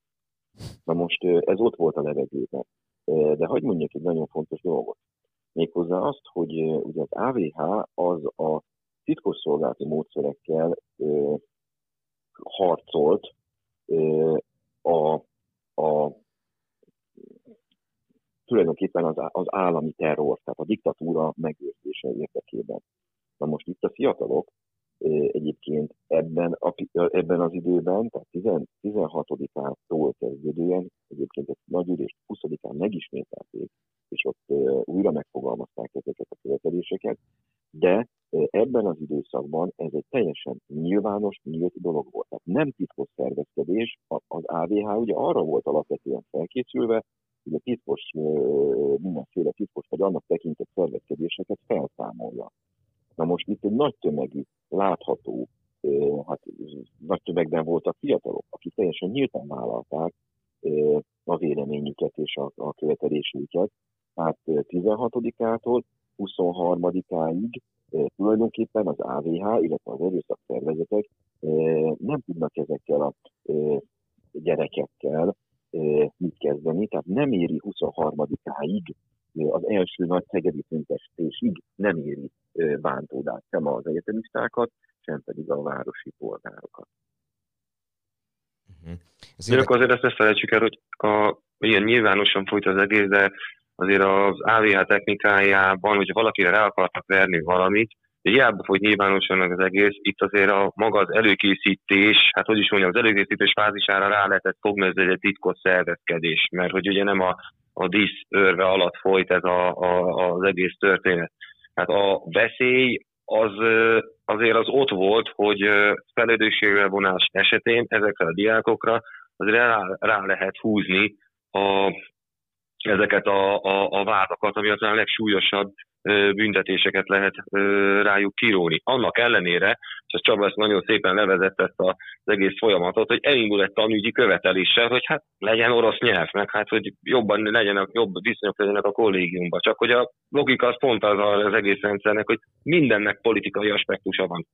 Na most ez ott volt a levegőben. De hagyd mondjak egy nagyon fontos dolgot. Méghozzá azt, hogy ugye az AVH az a titkosszolgálati módszerekkel harcolt a, a tulajdonképpen az, az állami terror, tehát a diktatúra megőrzése érdekében. Na most itt a fiatalok egyébként ebben, a, ebben az időben, tehát 10 16-ától kezdődően, egyébként egy nagy ülést 20-án megismételték, és ott újra megfogalmazták ezeket a követeléseket, de ebben az időszakban ez egy teljesen nyilvános, nyílt dolog volt. Tehát nem titkos szervezkedés, az AVH ugye arra volt alapvetően felkészülve, hogy a titkos, mindenféle titkos vagy annak tekintett szervezkedéseket felszámolja. Na most itt egy nagy tömegű, látható, hát nagy tömegben voltak fiatalok, akik teljesen nyíltan vállalták a véleményüket és a, a követelésüket. Tehát ö, 16-ától 23-áig ö, tulajdonképpen az AVH, illetve az erőszak szervezetek ö, nem tudnak ezekkel a gyerekekkel mit kezdeni, tehát nem éri 23-áig ö, az első nagy szegedi tüntetésig nem éri ö, bántódás sem az egyetemistákat, sem pedig a városi polgárokat. Ez De érdekes. akkor azért ezt ne felejtsük el, hogy a, ilyen nyilvánosan folyt az egész, de azért az AVH technikájában, hogyha valakire rá akartak verni valamit, de hiába folyt nyilvánosan az egész, itt azért a maga az előkészítés, hát hogy is mondjam, az előkészítés fázisára rá lehetett fogni, ez egy titkos szervezkedés, mert hogy ugye nem a, a dísz örve alatt folyt ez a, a, az egész történet. Hát a veszély az azért az ott volt, hogy felelősségre vonás esetén ezekre a diákokra azért rá, rá lehet húzni a, ezeket a, a, a vádakat, ami aztán a legsúlyosabb büntetéseket lehet rájuk kiróni. Annak ellenére, és ez Csaba ezt nagyon szépen levezette ezt az egész folyamatot, hogy elindul egy tanügyi követeléssel, hogy hát legyen orosz nyelv, meg hát, hogy jobban legyenek, jobb viszonyok legyenek a kollégiumban. Csak hogy a logika az pont az az egész rendszernek, hogy mindennek politikai aspektusa van.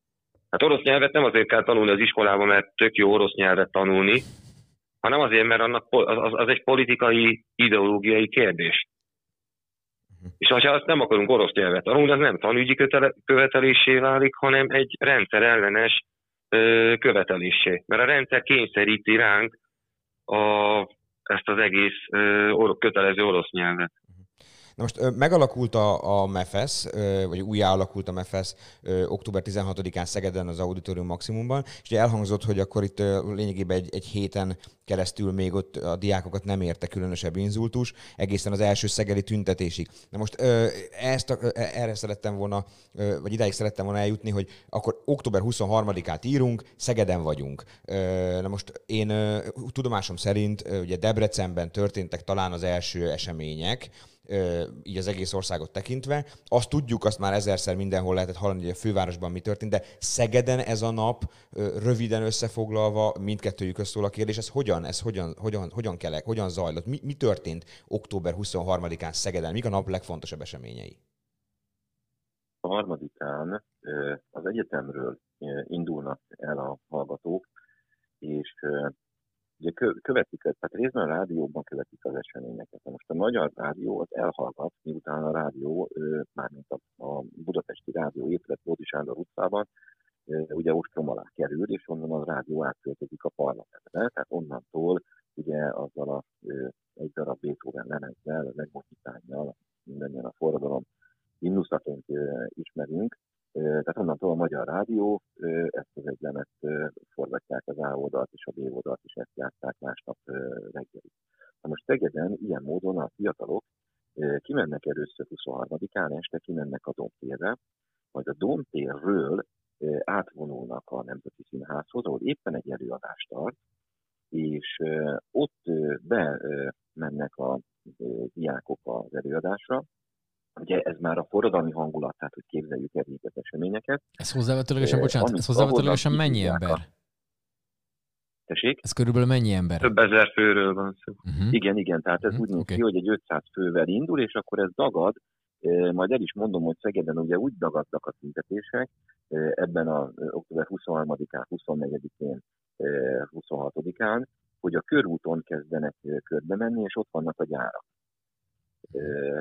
Hát orosz nyelvet nem azért kell tanulni az iskolában, mert tök jó orosz nyelvet tanulni, hanem azért, mert annak az, az egy politikai, ideológiai kérdés. És ha azt nem akarunk orosz nyelvet tanulni, az nem tanügyi kötele- követelésé válik, hanem egy rendszer ellenes ö, követelésé. Mert a rendszer kényszeríti ránk a, ezt az egész ö, kötelező orosz nyelvet. Na most megalakult a, a MEFES, ö, vagy újjá alakult a MEFES ö, október 16-án Szegeden az Auditorium Maximumban, és ugye elhangzott, hogy akkor itt lényegében egy, egy héten keresztül még ott a diákokat nem érte különösebb inzultus, egészen az első szegedi tüntetésig. Na most ezt, a- erre szerettem volna, vagy idáig szerettem volna eljutni, hogy akkor október 23-át írunk, Szegeden vagyunk. Na most én tudomásom szerint ugye Debrecenben történtek talán az első események, így az egész országot tekintve. Azt tudjuk, azt már ezerszer mindenhol lehetett hallani, hogy a fővárosban mi történt, de Szegeden ez a nap röviden összefoglalva, mindkettőjük szól a kérdés, ez hogyan, ez hogyan, hogyan, hogyan kelek, hogyan zajlott, mi, mi történt október 23-án Szegeden, mik a nap legfontosabb eseményei? A harmadikán az egyetemről indulnak el a hallgatók, és ugye kö- követik, tehát részben a rádióban követik az eseményeket. Most a magyar rádió az elhallgat, miután a rádió, mármint a, a budapesti rádió épület Bódi Sándor utcában, ugye ostrom alá kerül, és onnan a rádió átköltözik a parlamentre. Tehát onnantól ugye azzal a egy darab Beethoven lemezzel, az egmotitánnyal, mindannyian a forradalom himnuszaként ismerünk, tehát onnantól a Magyar Rádió ezt az egy lemezt ö, forgatják az A oldalt és a B oldalt, és ezt játszák másnap reggelig. Na most Szegeden ilyen módon a fiatalok kimennek először 23-án este, kimennek a Domtérre, majd a Domtérről ö, átvonulnak a Nemzeti Színházhoz, ahol éppen egy előadást tart, és ott bemennek a diákok az előadásra, Ugye ez már a forradalmi hangulat, tehát hogy képzeljük el így az eseményeket. Ez hozzávetőlegesen, bocsánat, ez hozzávetőlegesen mennyi ember? Tessék? Ez körülbelül mennyi ember? Több ezer főről van szó. Uh-huh. Igen, igen, tehát ez Mhm, úgy néz oké. ki, hogy egy 500 fővel indul, és akkor ez dagad, majd el is mondom, hogy Szegeden ugye úgy dagadtak a tüntetések, ebben a október 23-án, 24-én, ö, 26-án, hogy a körúton kezdenek körbe menni, és ott vannak a gyárak.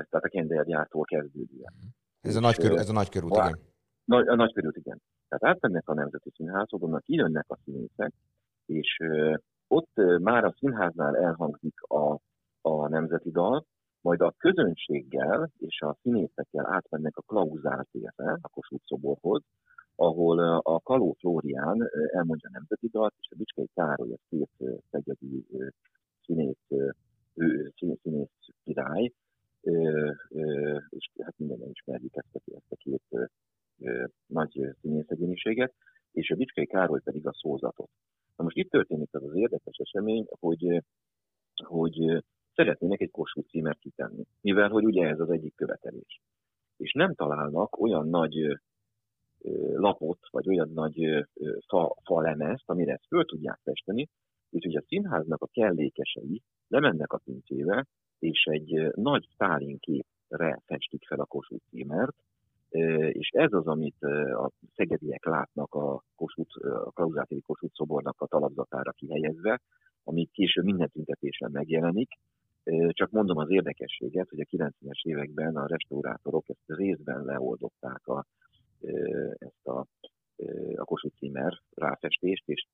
Tehát a Kendergyártól kezdődően. Ez a És, nagy, körül, ö, ez a nagy körút, vá- igen. Nagy, a nagykörült, igen. Tehát átmennek a Nemzeti Színházokon, kijönnek a színészek, és ott már a színháznál elhangzik a, a nemzeti dal, majd a közönséggel és a színészekkel átmennek a Klauzál térre, a Kossuth szoborhoz, ahol a Kaló Flórián elmondja a nemzeti dalt, és a Bicskei Károly, a ö, szegedi színész, ő, színész, király, és hát mindenben ismerjük ezt a, ezt a két nagy színész egyéniséget, és a Bicskei Károly pedig a szózatot. Na most itt történik az az érdekes esemény, hogy, hogy szeretnének egy Kossuth címert kitenni, mivel hogy ugye ez az egyik követelés. És nem találnak olyan nagy lapot, vagy olyan nagy fa, fa lemezt, amire ezt föl tudják festeni, úgyhogy a színháznak a kellékesei lemennek a pincébe, és egy nagy Sztálin képre festik fel a Kossuth címert, és ez az, amit a szegediek látnak a, Kossuth, a Klauzátéri Kossuth szobornak a talapzatára kihelyezve, ami később minden tüntetésen megjelenik. Csak mondom az érdekességet, hogy a 90-es években a restaurátorok ezt részben leoldották a, ezt a, a Kossuth címer ráfestést, és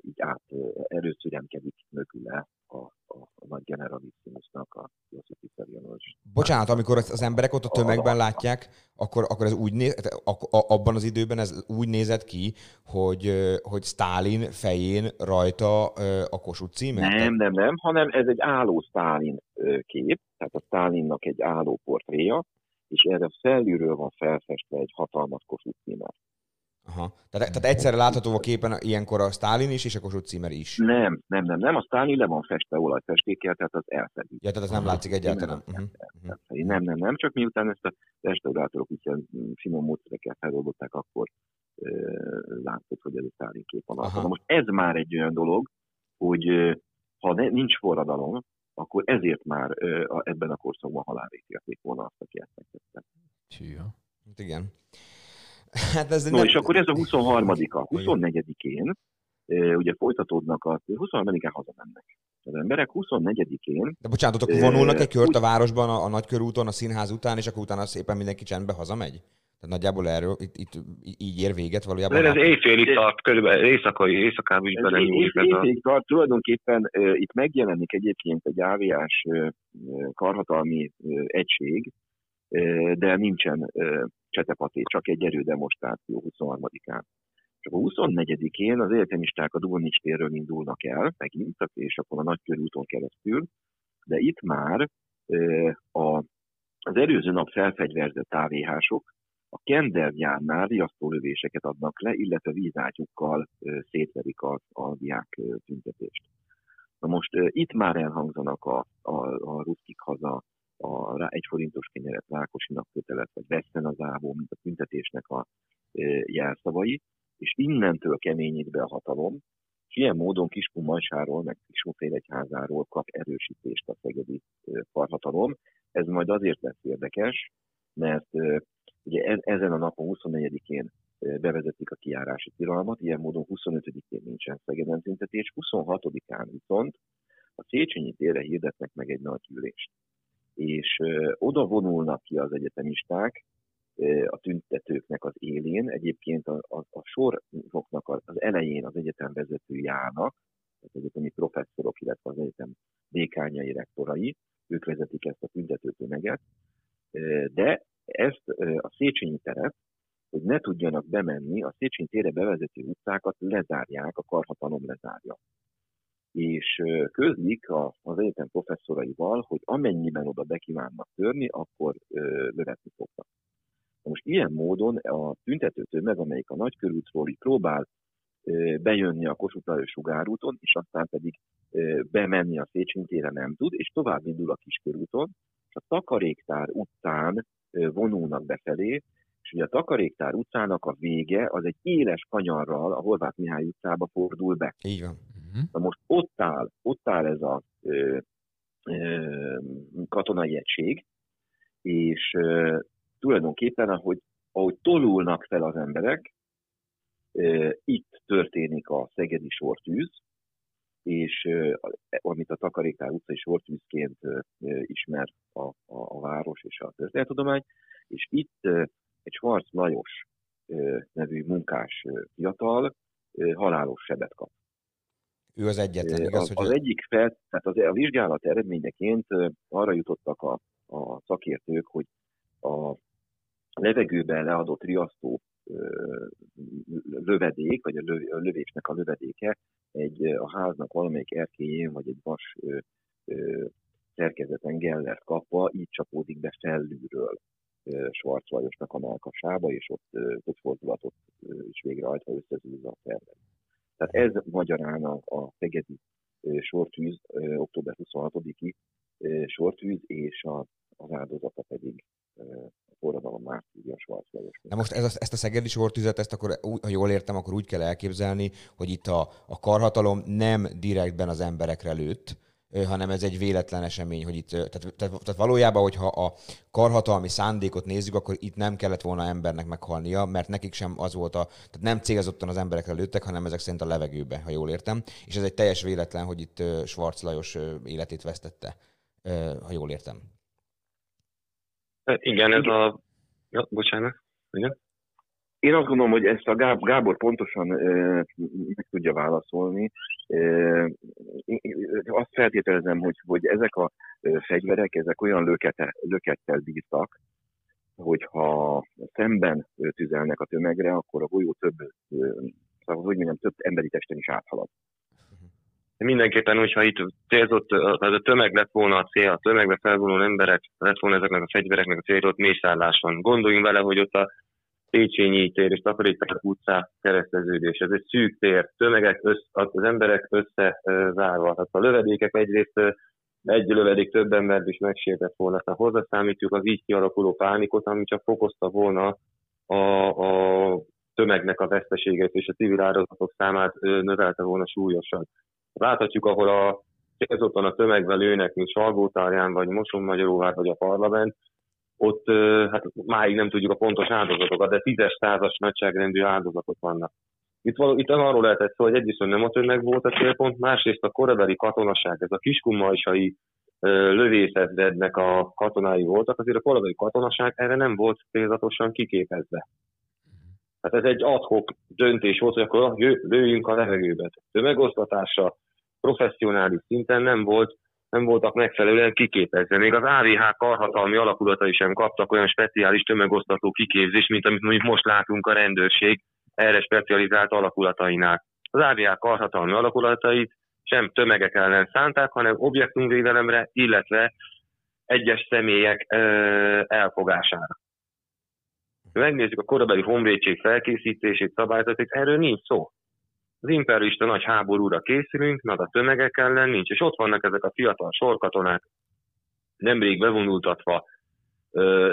így át ö, előszüremkedik mögüle a, a, a nagy generalissimusnak a Josip Vissarionos Bocsánat, amikor az emberek ott a tömegben látják, akkor, akkor ez úgy néz, a- abban az időben ez úgy nézett ki, hogy, hogy Stálin fején rajta a Kossuth címer? Nem, nem, nem, hanem ez egy álló Sztálin ö, kép, tehát a Sztálinnak egy álló portréja, és erre felülről van felfestve egy hatalmas Kossuth címer. Aha. Tehát, tehát egyszerre látható a képen ilyenkor a Stálin is, és a Kossuth címer is. Nem, nem, nem, nem, a Sztálin le van festve olajfestékkel, tehát az elfedi. Ja, tehát ez nem látszik egyáltalán. Nem, Uh-huh. Nem, nem, nem, csak miután ezt a restaurátorok ilyen finom módszerekkel feloldották, akkor ö, látszott, hogy ez a Sztálin kép van. Na most ez már egy olyan dolog, hogy ha ne, nincs forradalom, akkor ezért már ö, a, ebben a korszakban halálra ítélték volna azt, aki ezt megtette. Hát igen. Hát ez No, nem... és akkor ez a 23-a. 24-én ö, ugye folytatódnak a 23-án hazamennek. Az emberek 24-én De bocsánat, akkor vonulnak egy kört úgy- a városban, a, a nagykörúton, a színház után, és akkor utána szépen mindenki csendbe hazamegy? Tehát nagyjából erről itt, itt így ér véget valójában. De ez éjfélig tart, körülbelül éjszakai, éjszakában is belenyúlik évig tart, tulajdonképpen uh, itt megjelenik egyébként egy áviás uh, karhatalmi uh, egység, de nincsen csetepaté, csak egy erődemonstráció 23-án. Csak a 24-én az egyetemisták a Dubonics térről indulnak el, megint, és akkor a nagykörúton keresztül, de itt már a, az előző nap felfegyverzett AVH-sok a Kender gyárnál riasztólövéseket adnak le, illetve vízágyukkal szétverik a, a diák tüntetést. Na most itt már elhangzanak a, a, a ruszkik haza, a rá- egy forintos kenyeret Rákosinak kötelet, vagy veszten az ávó, mint a tüntetésnek a jelszavai, és innentől keményít be a hatalom, és ilyen módon Kiskunmajsáról, meg Kiskunfélegyházáról kap erősítést a szegedi ö, karhatalom. Ez majd azért lesz érdekes, mert Ugye e- ezen a napon 24-én ö, bevezetik a kiárási tilalmat, ilyen módon 25-én nincsen Szegeden tüntetés, 26-án viszont a Széchenyi térre hirdetnek meg egy nagy gyűlést. És oda vonulnak ki az egyetemisták a tüntetőknek az élén, egyébként a, a, a soroknak az, elején az egyetem vezetői állnak, az egyetemi professzorok, illetve az egyetem dékányai, rektorai, ők vezetik ezt a tüntetőtömeget, Ö, de ezt a Széchenyi teret, hogy ne tudjanak bemenni, a Széchenyi térre bevezető utcákat lezárják, a karhatalom lezárja. És közlik az egyetem professzoraival, hogy amennyiben oda bekívánnak törni, akkor lövetni fognak. Na most ilyen módon a tüntető tömeg, amelyik a nagykörútról így próbál bejönni a Kossuth sugárúton, és aztán pedig bemenni a Széchenyi térre nem tud, és tovább indul a kiskörúton, és a takaréktár utcán ö, vonulnak befelé, és ugye a Takaréktár utcának a vége az egy éles kanyarral a Horváth Mihály utcába fordul be. Így van. Mhm. Na most ott áll, ott áll ez a ö, ö, katonai egység, és ö, tulajdonképpen, ahogy, ahogy tolulnak fel az emberek, ö, itt történik a szegedi sortűz, és amit a Takaréktár utcai sortűzként ismer a, a, a város és a történettudomány, és itt egy Schwarz Lajos nevű munkás fiatal halálos sebet kap. Ő az egyetlen, igaz, az, hogy az egyik fel, tehát az, a vizsgálat eredményeként arra jutottak a, a szakértők, hogy a levegőben leadott riasztó lövedék, vagy a, lö, a lövésnek a lövedéke egy a háznak valamelyik erkélyén, vagy egy vas ö, ö, szerkezeten Gellert kapva, így csapódik be fellülről Schwarz Lajosnak a melkasába, és ott több fordulatot is végrehajtva összezűzze a szervet. Tehát ez magyarán a, a Szegedi sortűz, október 26-i ö, sortűz, és a, az áldozata pedig a forradalom mártírja. Na most ez a, ezt a szegedi sortüzet, ezt akkor, ha jól értem, akkor úgy kell elképzelni, hogy itt a, a karhatalom nem direktben az emberekre lőtt, hanem ez egy véletlen esemény, hogy itt, tehát, tehát, tehát valójában, hogyha a karhatalmi szándékot nézzük, akkor itt nem kellett volna embernek meghalnia, mert nekik sem az volt a, tehát nem célzottan az emberekre lőttek, hanem ezek szerint a levegőbe, ha jól értem. És ez egy teljes véletlen, hogy itt Schwarz Lajos életét vesztette, ha jól értem. Hát Igen, ez a... Ja, bocsánat. Igen. Én azt gondolom, hogy ezt a Gáb- Gábor pontosan ö, meg tudja válaszolni. Ö, azt feltételezem, hogy, hogy ezek a fegyverek, ezek olyan lökete, lökettel bírtak, hogyha szemben tüzelnek a tömegre, akkor a golyó több, szóval, hogy mondjam, több emberi testen is áthalad. Mindenképpen, hogyha itt célzott, az a tömeg lett volna a cél, a tömegbe felvonuló emberek lett volna ezeknek a fegyvereknek a célja, ott mészállás van. Gondoljunk bele, hogy ott a Széchenyi tér és Takarékpár utcá kereszteződés. Ez egy szűk tér, tömegek, össz, az emberek összezárva. Tehát a lövedékek egyrészt egy lövedék több embert is megsértett volna. Tehát hozzászámítjuk az így kialakuló pánikot, ami csak fokozta volna a, a tömegnek a veszteségét és a civil áldozatok számát növelte volna súlyosan. Láthatjuk, ahol a célzottan a tömegvel lőnek, mint Salgótarján, vagy Moson-Magyaróvár, vagy a parlament, ott hát máig nem tudjuk a pontos áldozatokat, de tízes, százas nagyságrendű áldozatok vannak. Itt, való, itt arról lehetett szó, hogy egyrészt nem a tömeg volt a célpont, másrészt a korabeli katonaság, ez a kiskunmajsai ö, lövészednek a katonái voltak, azért a korabeli katonaság erre nem volt célzatosan kiképezve. Tehát ez egy adhok döntés volt, hogy akkor lőjünk a levegőbe. Tömegosztatása professzionális szinten nem volt nem voltak megfelelően kiképezve. Még az AVH karhatalmi alakulatai sem kaptak olyan speciális tömegosztató kiképzést, mint amit mondjuk most látunk a rendőrség erre specializált alakulatainál. Az AVH karhatalmi alakulatait sem tömegek ellen szánták, hanem objektumvédelemre, illetve egyes személyek ö, elfogására. Megnézzük a korabeli honvédség felkészítését, szabályzatét, erről nincs szó az imperialista nagy háborúra készülünk, meg a tömegek ellen nincs, és ott vannak ezek a fiatal sorkatonák, nemrég bevonultatva.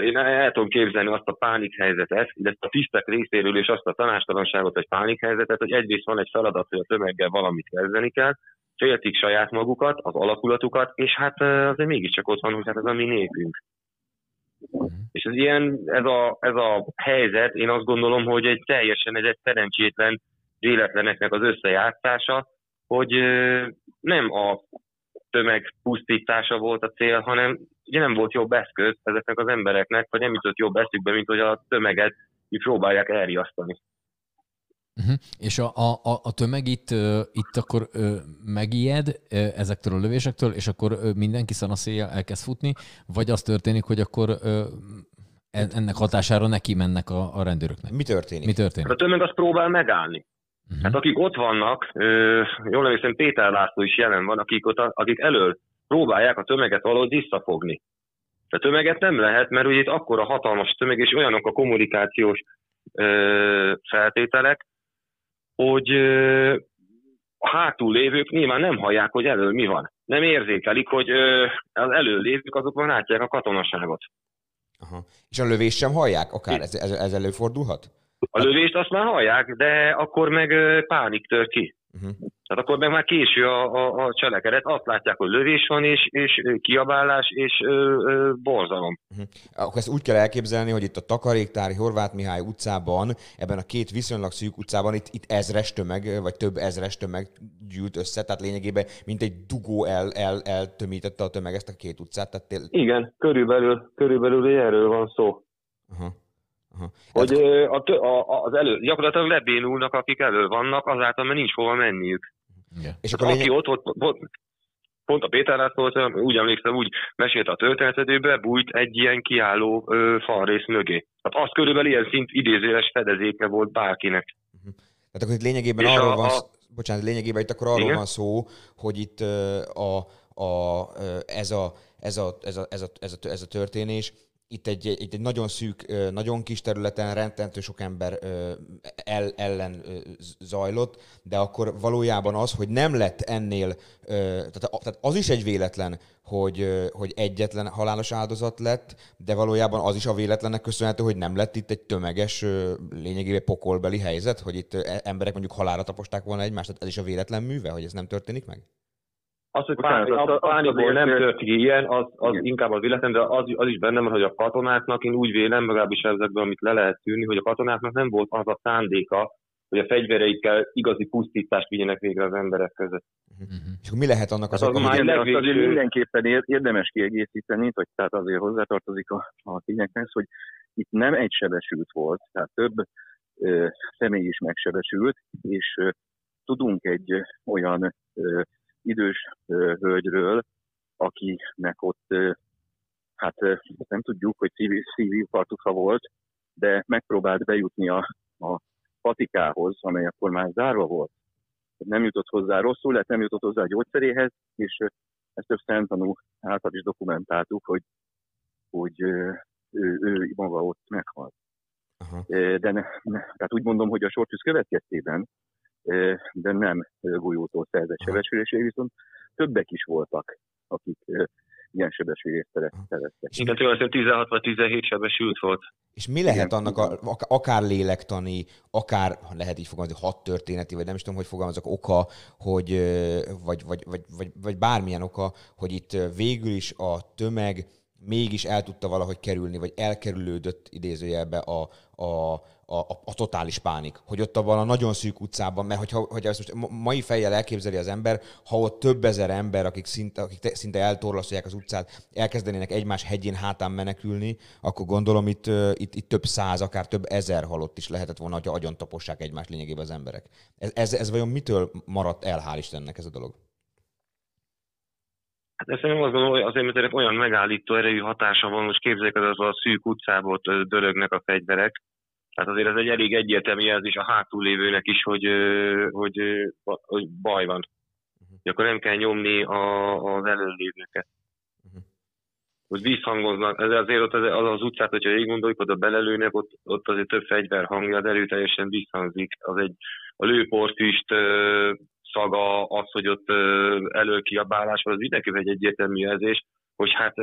Én el tudom képzelni azt a pánikhelyzetet, illetve a tisztek részéről és azt a tanástalanságot, vagy pánikhelyzetet, hogy egyrészt van egy feladat, hogy a tömeggel valamit kezdeni kell, féltik saját magukat, az alakulatukat, és hát azért mégiscsak ott van, hogy hát ez a mi népünk. És ez ilyen, ez a, ez a helyzet, én azt gondolom, hogy egy teljesen egy szerencsétlen véletleneknek az összejátszása, hogy nem a tömeg pusztítása volt a cél, hanem ugye nem volt jobb eszköz ezeknek az embereknek, vagy nem jutott jobb eszükbe, mint hogy a tömeget így próbálják elriasztani. Uh-huh. És a, a, a, a tömeg itt, ö, itt akkor ö, megijed ö, ezektől a lövésektől, és akkor ö, mindenki szanaszéjjel elkezd futni, vagy az történik, hogy akkor en- ennek hatására neki mennek a, a rendőröknek. Mi történik? Mi történik? Hát a tömeg az próbál megállni. Uh-huh. Hát akik ott vannak, jól emlékszem, Péter László is jelen van, akik, ott, akik elől próbálják a tömeget valahogy visszafogni. A tömeget nem lehet, mert ugye itt akkora hatalmas tömeg, és olyanok a kommunikációs ö, feltételek, hogy ö, a hátul lévők nyilván nem hallják, hogy elől mi van. Nem érzékelik, hogy ö, az elől lévők azokban látják a katonaságot. Aha. És a lövést sem hallják? Akár ez, ez, ez előfordulhat? A lövést azt már hallják, de akkor meg pánik tör ki. Uh-huh. Tehát akkor meg már késő a, a, a cselekedet, azt látják, hogy lövés van, és, és kiabálás, és ö, ö, borzalom. Uh-huh. Akkor ezt úgy kell elképzelni, hogy itt a Takaréktári Horváth Mihály utcában, ebben a két viszonylag szűk utcában itt, itt ezres tömeg, vagy több ezres tömeg gyűlt össze, tehát lényegében mint egy dugó el, el, eltömítette a tömeg ezt a két utcát. Tehát tél... Igen, körülbelül, körülbelül erről van szó. Aha. Aha. Hogy a, a, az elő, gyakorlatilag lebénulnak, akik elő vannak, azáltal, mert nincs hova menniük. Igen. És akkor Aki lényeg... ott volt, volt, pont a Péter László, volt, úgy emlékszem, úgy mesélt a történetet, ő bebújt egy ilyen kiálló ö, falrész mögé. Hát az körülbelül ilyen szint idézőjeles fedezéke volt bárkinek. Tehát akkor itt lényegében És arról a- van, a- szó, bocsánat, lényegében itt akkor arról Igen? van szó, hogy itt ö, a, a, ö, ez, a, ez, a, ez, a, ez, a, ez, a, ez a történés, itt egy, egy, egy nagyon szűk, nagyon kis területen rendtentő sok ember el, ellen zajlott, de akkor valójában az, hogy nem lett ennél, tehát, az is egy véletlen, hogy, hogy egyetlen halálos áldozat lett, de valójában az is a véletlennek köszönhető, hogy nem lett itt egy tömeges, lényegében pokolbeli helyzet, hogy itt e- emberek mondjuk halálra taposták volna egymást, tehát ez is a véletlen műve, hogy ez nem történik meg? Az, hogy Bocsánat, pár, az- a az pánikból nem tört ki ilyen, az, az Igen. inkább az véletlen, de az, az is benne van, hogy a katonáknak, én úgy vélem, legalábbis ezekben, amit le lehet tűnni, hogy a katonáknak nem volt az a szándéka, hogy a fegyvereikkel igazi pusztítást vigyenek végre az emberek között. És akkor mi lehet annak az Hát oka, az hogy... már Igen, de azt azért mindenképpen ér- érdemes kiegészíteni, vagy tehát azért hozzátartozik a, a tényekhez, hogy itt nem egy sebesült volt, tehát több ö, személy is megsebesült, és ö, tudunk egy ö, olyan ö, idős hölgyről, akinek ott, hát nem tudjuk, hogy szív- szívinfarktusa volt, de megpróbált bejutni a, a patikához, amely akkor már zárva volt. Nem jutott hozzá rosszul, lett nem jutott hozzá a gyógyszeréhez, és ezt több szemtanú által is dokumentáltuk, hogy, hogy ö, ő, ő maga ott meghalt. Aha. De ne, ne, tehát úgy mondom, hogy a sortűz következtében, de nem golyótól szerzett sebesülésé, viszont többek is voltak, akik ilyen sebesülést szere- szereztek. Igen, tulajdonképpen 16 vagy 17 sebesült volt. És mi lehet Igen, annak, a, ak- akár lélektani, akár, lehet így fogalmazni, hat történeti, vagy nem is tudom, hogy fogalmazok, oka, hogy, vagy, vagy, vagy, vagy, vagy bármilyen oka, hogy itt végül is a tömeg mégis el tudta valahogy kerülni, vagy elkerülődött idézőjelbe a, a, a, a, a totális pánik. Hogy ott abban a nagyon szűk utcában, mert hogyha, hogyha ezt most ma- mai fejjel elképzeli az ember, ha ott több ezer ember, akik szinte, akik te- szinte eltorlaszolják az utcát, elkezdenének egymás hegyén hátán menekülni, akkor gondolom itt, itt, itt több száz, akár több ezer halott is lehetett volna, hogyha agyon tapossák egymást lényegében az emberek. Ez, ez, ez vajon mitől maradt el, hál' Istennek ez a dolog? Hát ezt én azt gondolom, hogy azért, mert ennek olyan megállító erejű hatása van, most képzeljék, az a szűk utcából dörögnek a fegyverek. Tehát azért ez egy elég egyértelmű jelzés a hátul lévőnek is, hogy, hogy, hogy baj van. Hogy akkor nem kell nyomni a, az előlévőket. Mhm. Hogy visszhangoznak, ez azért ott az, az, az utcát, hogyha így gondoljuk, oda belelőnek, ott, ott azért több fegyver hangja, de erőteljesen visszhangzik. Az egy a lőportüst szaga, az, hogy ott előkiabálás van, az mindenképpen egy egyértelmű jelzés, hogy hát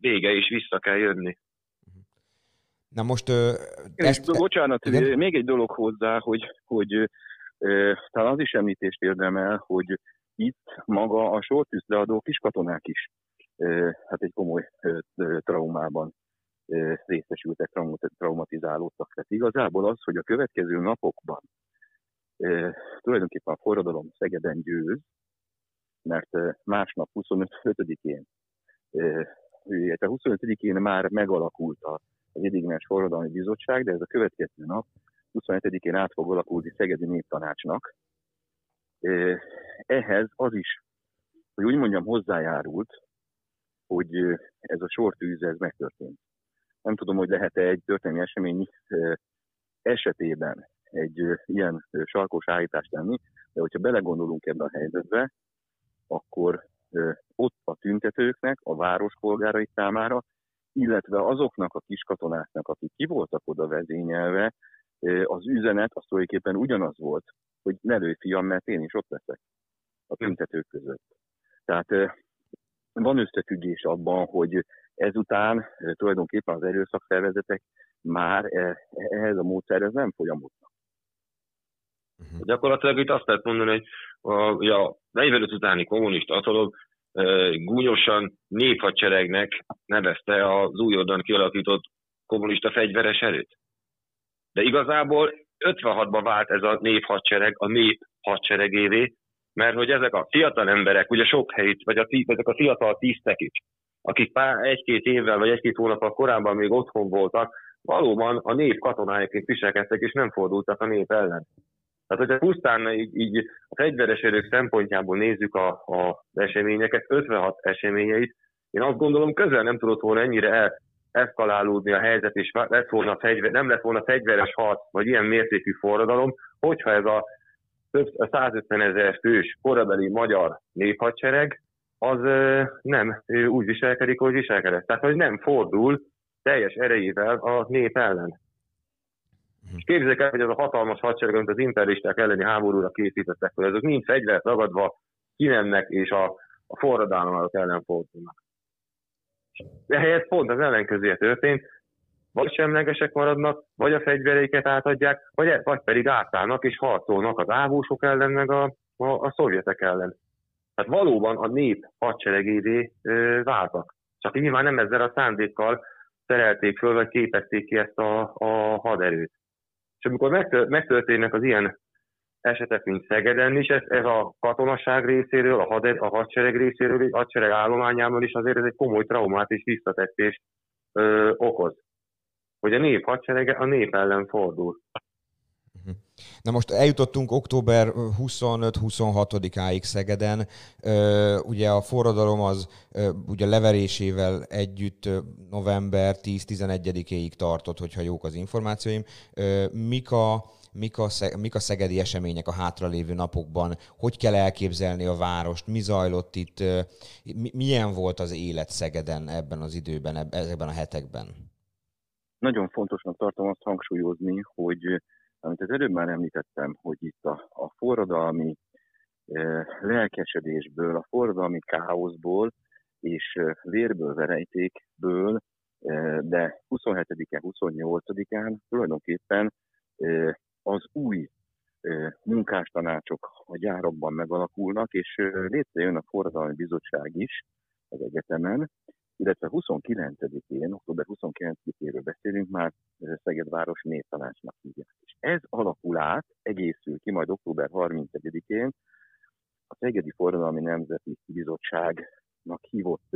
vége is vissza kell jönni. Na most ö, És ezt, bocsánat, igen? még egy dolog hozzá, hogy, hogy ö, talán az is említést érdemel, hogy itt maga a sortűzleadó kiskatonák is ö, hát egy komoly ö, ö, traumában ö, részesültek, trauma- traumatizálódtak. Tehát igazából az, hogy a következő napokban tulajdonképpen a forradalom Szegeden győz, mert másnap 25-én, ö, illetve 25-én már megalakult a az Idignes Forradalmi Bizottság, de ez a következő nap 27-én át fog alakulni Szegedi Néptanácsnak. Eh, Ehhez az is, hogy úgy mondjam, hozzájárult, hogy ez a sortűz ez megtörtént. Nem tudom, hogy lehet-e egy történelmi esemény esetében egy ilyen sarkos állítást tenni, de hogyha belegondolunk ebbe a helyzetbe, akkor ott a tüntetőknek, a város polgárai számára illetve azoknak a kiskatonáknak, akik ki voltak oda vezényelve, az üzenet az tulajdonképpen ugyanaz volt, hogy ne lőj fiam, mert én is ott leszek a tüntetők között. Tehát van összefüggés abban, hogy ezután tulajdonképpen az erőszakszervezetek már eh, ehhez a módszerhez nem folyamodnak. Gyakorlatilag itt azt lehet mondani, hogy a, a 45 utáni kommunista hatalom ö, gúnyosan néphadseregnek nevezte az újonnan kialakított kommunista fegyveres erőt. De igazából 56-ban vált ez a néphadsereg a nép hadseregévé, mert hogy ezek a fiatal emberek, ugye sok helyt, vagy a, ezek a fiatal tisztek is, akik pár, egy-két évvel vagy egy-két hónappal korábban még otthon voltak, valóban a nép katonájaként viselkedtek, és nem fordultak a nép ellen. Tehát, hogyha pusztán így, így a fegyveres erők szempontjából nézzük a, a eseményeket, 56 eseményeit, én azt gondolom, közel nem tudott volna ennyire el, eszkalálódni a helyzet, és lett volna fegyver, nem lett volna fegyveres harc, vagy ilyen mértékű forradalom, hogyha ez a több 150 ezer fős korabeli magyar néphadsereg, az nem úgy viselkedik, hogy viselkedett. Tehát, hogy nem fordul teljes erejével a nép ellen. És képzeljék el, hogy ez a hatalmas hadsereg, amit az imperialisták elleni háborúra készítettek hogy azok mind fegyvert ragadva kimennek, és a, a forradalmak ellen fordulnak. De helyett pont az ellenkezője történt, vagy semlegesek maradnak, vagy a fegyvereiket átadják, vagy, vagy pedig átállnak és harcolnak az ávósok ellen, meg a, a, a szovjetek ellen. Tehát valóban a nép hadseregévé váltak. Csak nyilván nem ezzel a szándékkal szerelték föl, vagy képezték ki ezt a, a haderőt. És amikor megtörténnek az ilyen esetek, mint Szegeden is, ez, ez a katonaság részéről, a, hader, a hadsereg részéről, a hadsereg állományából is azért ez egy komoly traumát és visszatettést ö, okoz. Hogy a nép hadserege a nép ellen fordul. Na most eljutottunk október 25-26-áig Szegeden. Ugye a forradalom az ugye leverésével együtt november 10-11-éig tartott, hogyha jók az információim. Mik a, mik a, mik a szegedi események a hátralévő napokban, hogy kell elképzelni a várost, mi zajlott itt, milyen volt az élet Szegeden ebben az időben, ezekben a hetekben? Nagyon fontosnak tartom azt hangsúlyozni, hogy amit az előbb már említettem, hogy itt a, a forradalmi e, lelkesedésből, a forradalmi káoszból és e, vérből, verejtékből, e, de 27-en, 28-án tulajdonképpen e, az új e, munkástanácsok a gyárakban megalakulnak, és e, létrejön a forradalmi bizottság is az egyetemen, illetve 29-én, október 29-éről beszélünk, már Szegedváros néptanácsnak hívják. És ez alakul át, egészül ki majd október 31-én a Szegedi Forradalmi Nemzeti Bizottságnak hívott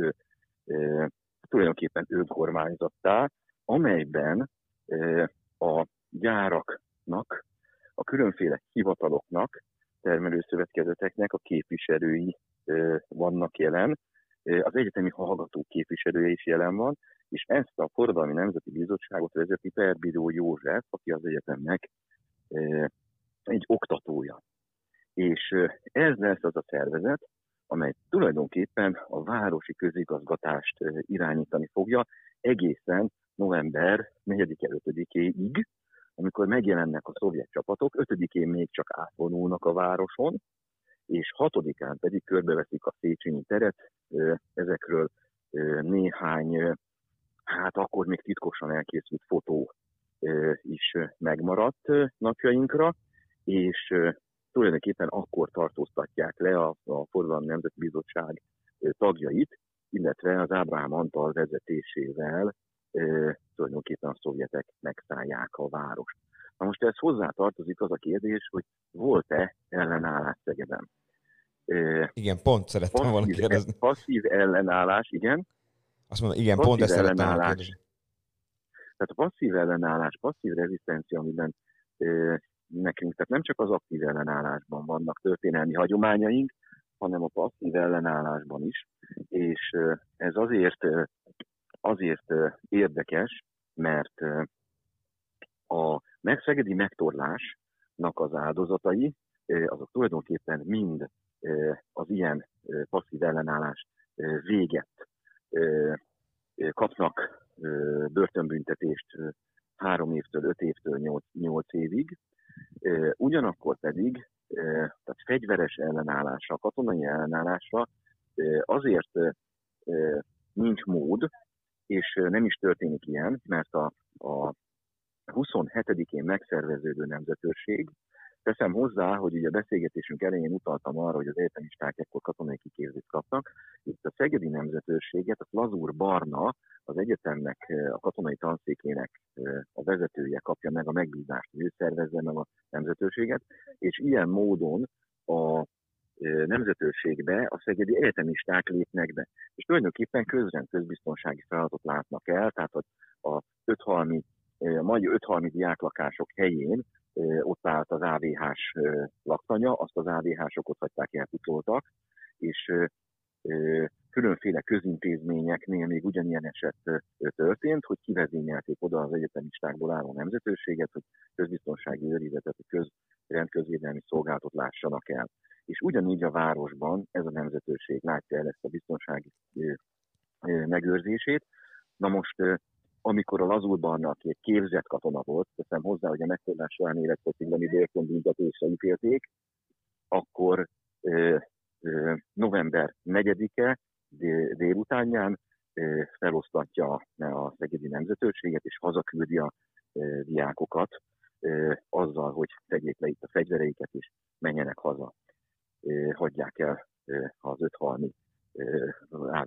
e, tulajdonképpen önkormányzattá, amelyben e, a gyáraknak, a különféle hivataloknak, termelőszövetkezeteknek a képviselői e, vannak jelen, az egyetemi hallgatók képviselője is jelen van, és ezt a Forradalmi Nemzeti Bizottságot vezeti Perbidó József, aki az egyetemnek egy oktatója. És ez lesz az a szervezet, amely tulajdonképpen a városi közigazgatást irányítani fogja egészen november 4-5-éig, amikor megjelennek a szovjet csapatok, 5-én még csak átvonulnak a városon, és hatodikán pedig körbeveszik a Széchenyi teret, ezekről néhány, hát akkor még titkosan elkészült fotó is megmaradt napjainkra, és tulajdonképpen akkor tartóztatják le a, a Forradalmi Nemzeti Bizottság tagjait, illetve az Ábrahám Antal vezetésével tulajdonképpen a szovjetek megszállják a várost. Na most ez hozzá tartozik az a kérdés, hogy volt-e ellenállás Szegeden. Igen, pont szerettem volna kérdezni. Passzív ellenállás, igen. Azt mondom, igen, passzív pont ezt szerettem volna kérdezni. Tehát a passzív ellenállás, passzív rezisztencia, amiben ö, nekünk, tehát nem csak az aktív ellenállásban vannak történelmi hagyományaink, hanem a passzív ellenállásban is, és ö, ez azért, ö, azért ö, érdekes, mert ö, a megszegedi megtorlásnak az áldozatai, azok tulajdonképpen mind az ilyen passzív ellenállás véget kapnak börtönbüntetést három évtől, öt évtől nyolc, nyolc évig, ugyanakkor pedig tehát fegyveres ellenállásra, katonai ellenállásra azért nincs mód, és nem is történik ilyen, mert a, a 27-én megszerveződő nemzetőrség Teszem hozzá, hogy ugye a beszélgetésünk elején utaltam arra, hogy az egyetemisták ekkor katonai kiképzést kaptak. Itt a Szegedi Nemzetőrséget, a Lazur Barna, az egyetemnek, a katonai tanszékének a vezetője kapja meg a megbízást, hogy ő szervezze meg a nemzetőrséget, és ilyen módon a nemzetőrségbe a szegedi egyetemisták lépnek be. És tulajdonképpen közrend közbiztonsági feladatot látnak el, tehát a öthalmi a mai 5-30 diáklakások helyén ott állt az AVH-s laktanya, azt az AVH-sok ott hagyták elpucoltak, és különféle közintézményeknél még ugyanilyen eset történt, hogy kivezényelték oda az egyetemistákból álló nemzetőséget, hogy közbiztonsági őrizetet, hogy köz, rendközvédelmi szolgálatot lássanak el. És ugyanígy a városban ez a nemzetőség látja el ezt a biztonsági megőrzését. Na most, amikor a Lazul Barna, aki egy képzett katona volt, teszem hozzá, hogy a megtorlás során életfosztiglani börtönbüntetésre ítélték, akkor ö, ö, november 4-e dé- délutánján ö, felosztatja a Szegedi Nemzetőrséget, és hazaküldi a ö, diákokat ö, azzal, hogy tegyék le itt a fegyvereiket, és menjenek haza. Ö, Hagyják el ö, az 5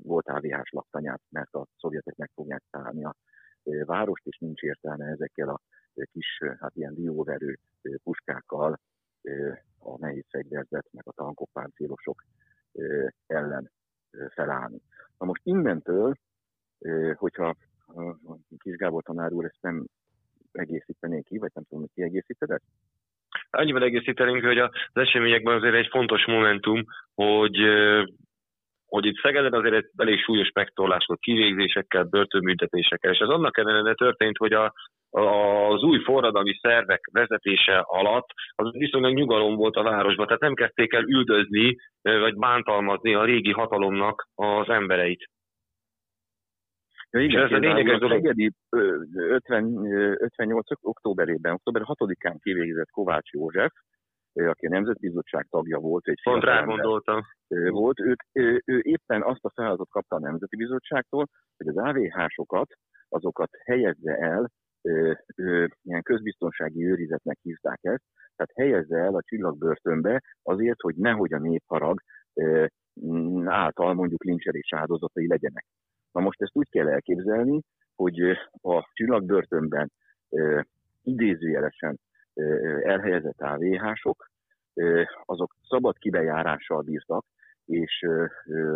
volt AVH-s laktanyát, mert a szovjetek meg fogják szállni a várost, és nincs értelme ezekkel a kis, hát ilyen dióverő puskákkal a nehéz fegyverzet, meg a tankok, páncélosok ellen felállni. Na most innentől, hogyha Kis Gábor tanár úr ezt nem egészítené ki, vagy nem tudom, hogy kiegészíted ezt? Annyiban egészítenénk, hogy az eseményekben azért egy fontos momentum, hogy hogy itt Szegeden azért egy elég súlyos megtorlás volt kivégzésekkel, börtönbüntetésekkel, és ez annak ellenére történt, hogy a, az új forradalmi szervek vezetése alatt az viszonylag nyugalom volt a városban, tehát nem kezdték el üldözni vagy bántalmazni a régi hatalomnak az embereit. Ja, És igen, ez a lényeges dolog. Szegedi ö, 50, ö, 58. októberében, október 6-án kivégzett Kovács József, aki a Nemzetbizottság tagja volt, egy Pont rá gondoltam. volt, ők, ő, ő éppen azt a feladatot kapta a Nemzeti Bizottságtól, hogy az AVH-sokat, azokat helyezze el, ö, ö, ilyen közbiztonsági őrizetnek hívták ezt, tehát helyezze el a csillagbörtönbe azért, hogy nehogy a népharag ö, által mondjuk lincselés áldozatai legyenek. Na most ezt úgy kell elképzelni, hogy a csillagbörtönben idézőjelesen elhelyezett AVH-sok, azok szabad kibejárással bírtak, és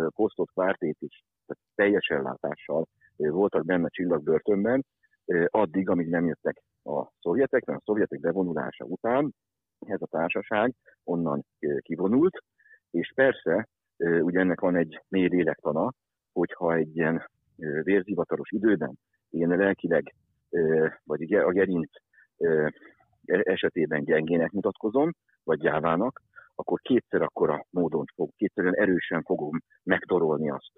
posztott pártét is, tehát teljes ellátással voltak benne csillagbörtönben, addig, amíg nem jöttek a szovjetek, mert a szovjetek bevonulása után ez a társaság onnan kivonult, és persze, ugye ennek van egy mély lélektana, hogyha egy ilyen vérzivataros időben én lelkileg, vagy a gerinc esetében gyengének mutatkozom, vagy gyávának, akkor kétszer akkora módon fog, kétszerűen erősen fogom megtorolni azt,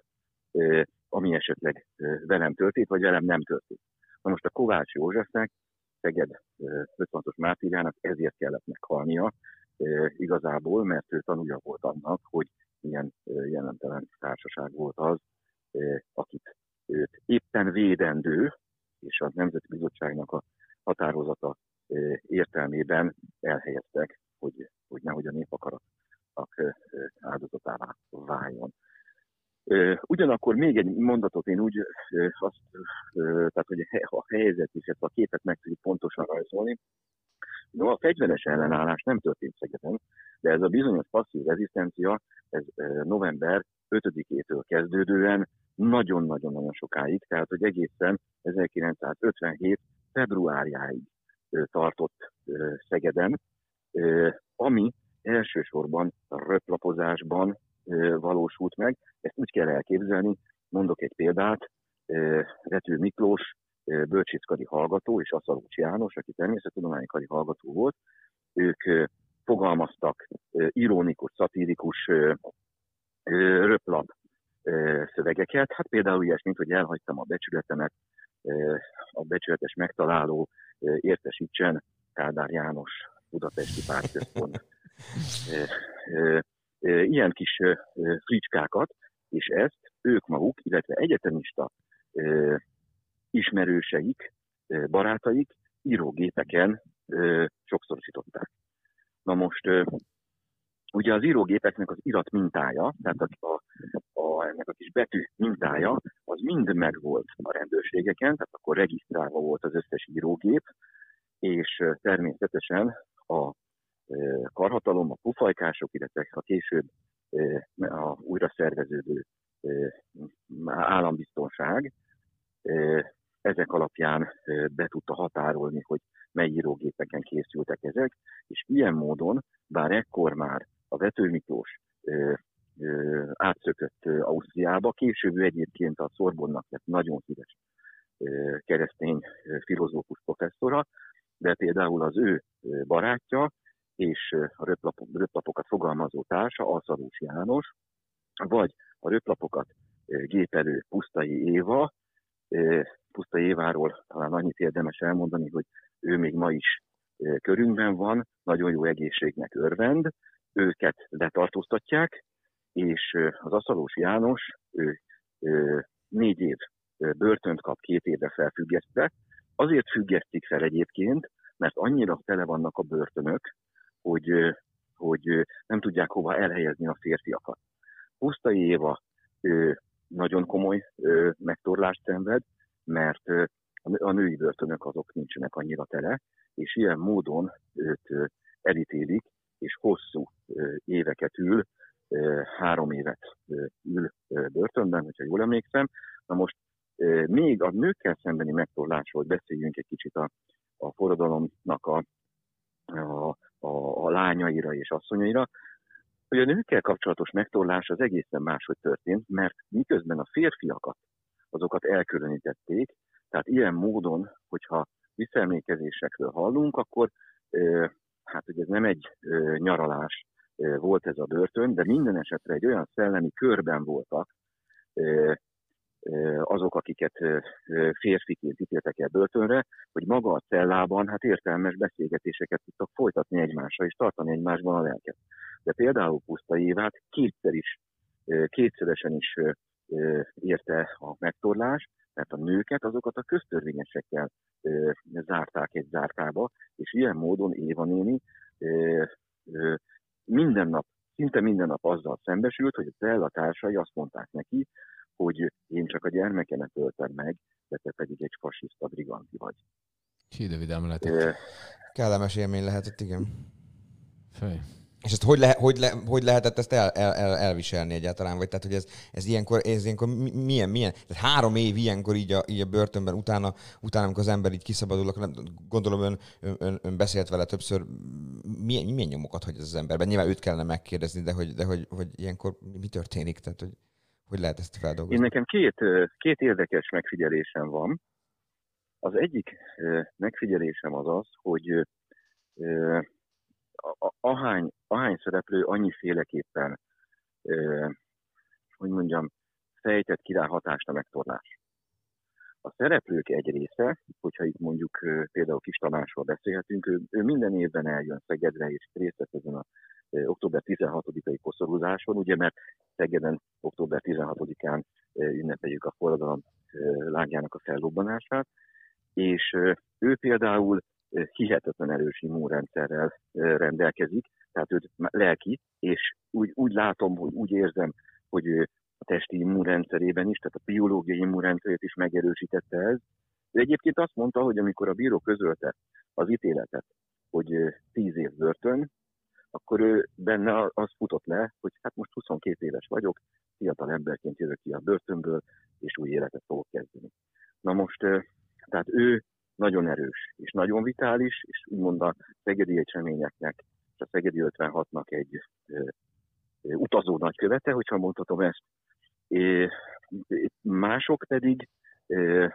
ami esetleg velem történt, vagy velem nem történt. Na most a Kovács Józsefnek, Szeged ö, 56-os mártírjának ezért kellett meghalnia, igazából, mert ő tanulja volt annak, hogy ilyen ö, jelentelen társaság volt az, akit őt éppen védendő, és a Nemzeti Bizottságnak a határozata értelmében elhelyeztek, hogy, hogy nehogy a népakaratnak áldozatává váljon. Ugyanakkor még egy mondatot én úgy, azt, tehát hogy a he- a helyzet és ezt a képet meg tudjuk pontosan rajzolni. No, a fegyveres ellenállás nem történt Szegeden, de ez a bizonyos passzív rezisztencia, ez november 5-től kezdődően nagyon-nagyon-nagyon sokáig, tehát hogy egészen 1957 februárjáig tartott Szegeden, ami elsősorban röplapozásban valósult meg. Ezt úgy kell elképzelni, mondok egy példát, Rető Miklós, bölcsészkari hallgató, és Aszalócs János, aki természettudományi kari hallgató volt, ők fogalmaztak ironikus, szatirikus röplap szövegeket. Hát például ilyesmit, hogy elhagytam a becsületemet, a becsületes megtaláló értesítsen Kádár János Budapesti Pártközpont. Ilyen kis fricskákat, és ezt ők maguk, illetve egyetemista ismerőseik, barátaik írógépeken sokszorosították. Na most ugye az írógépeknek az irat mintája, tehát a, a, a, ennek a kis betű mintája, az mind megvolt a rendőrségeken, tehát akkor regisztrálva volt az összes írógép, és természetesen a karhatalom, a pufajkások, illetve a később a újra szerveződő állambiztonság ezek alapján be tudta határolni, hogy mely írógépeken készültek ezek, és ilyen módon, bár ekkor már a Vető Miklós átszökött Ausztriába, később egyébként a Szorbonnak lett nagyon híres keresztény filozófus professzora, de például az ő barátja és a röplapok, röplapokat fogalmazó társa, Alszalós János, vagy a röplapokat gépelő Pusztai Éva, Pusztai Éváról talán annyit érdemes elmondani, hogy ő még ma is körünkben van, nagyon jó egészségnek örvend, őket letartóztatják, és az Aszalós János ő, ő, négy év börtönt kap két évre felfüggesztve. Azért függesztik fel egyébként, mert annyira tele vannak a börtönök, hogy, hogy nem tudják hova elhelyezni a férfiakat. Pusztai Éva ő, nagyon komoly ő, megtorlást szenved, mert a női börtönök azok nincsenek annyira tele, és ilyen módon őt elítélik, és hosszú éveket ül, három évet ül börtönben, hogyha jól emlékszem. Na most még a nőkkel szembeni megtorlásról beszéljünk egy kicsit a, a forradalomnak a, a, a, a lányaira és asszonyaira, hogy a nőkkel kapcsolatos megtorlás az egészen máshogy történt, mert miközben a férfiakat, azokat elkülönítették, tehát ilyen módon, hogyha visszaemlékezésekről hallunk, akkor hát hogy ez nem egy nyaralás volt ez a börtön, de minden esetre egy olyan szellemi körben voltak azok, akiket férfiként ítéltek el börtönre, hogy maga a cellában hát értelmes beszélgetéseket tudtak folytatni egymással, és tartani egymásban a lelket. De például Puszta Évát kétszer is, kétszeresen is érte a megtorlás, mert a nőket azokat a köztörvényesekkel zárták egy zárkába, és ilyen módon Éva néni minden nap, szinte minden nap azzal szembesült, hogy a cella társai azt mondták neki, hogy én csak a gyermekemet öltem meg, de te pedig egy fasiszta briganti vagy. Hű, de vidám lehetett. Kellemes élmény lehetett, igen. Fej. És ezt hogy, le, hogy, le, hogy lehetett ezt el, el, el, elviselni egyáltalán? Vagy tehát, hogy ez, ez ilyenkor, ez ilyenkor milyen, milyen? Tehát három év ilyenkor így a, így a börtönben, utána, utána, amikor az ember így kiszabadul, akkor gondolom ön, ön, ön beszélt vele többször, milyen, milyen nyomokat hagy ez az emberben? Nyilván őt kellene megkérdezni, de hogy, de hogy, hogy ilyenkor mi történik? Tehát, hogy, hogy lehet ezt feldolgozni? Én nekem két, két érdekes megfigyelésem van. Az egyik megfigyelésem az az, hogy ahány, ahány szereplő annyiféleképpen, hogy mondjam, fejtett ki hatást a megtorlás. A szereplők egy része, hogyha itt mondjuk például Kis Tamásról beszélhetünk, ő, ő minden évben eljön Szegedre és részt vesz ezen a október 16-ai koszorúzáson, ugye mert Szegeden október 16-án ünnepeljük a forradalom lángjának a fellobbanását, és ő például hihetetlen erős immunrendszerrel rendelkezik, tehát őt lelki, és úgy, úgy látom, hogy úgy érzem, hogy ő a testi immunrendszerében is, tehát a biológiai immunrendszerét is megerősítette ez. Ő egyébként azt mondta, hogy amikor a bíró közölte az ítéletet, hogy 10 év börtön, akkor ő benne az futott le, hogy hát most 22 éves vagyok, fiatal emberként jövök ki a börtönből, és új életet fogok kezdeni. Na most, tehát ő nagyon erős és nagyon vitális, és úgymond a szegedi eseményeknek és a szegedi 56-nak egy ö, ö, utazó nagykövete, hogyha mondhatom ezt. É, mások pedig ö,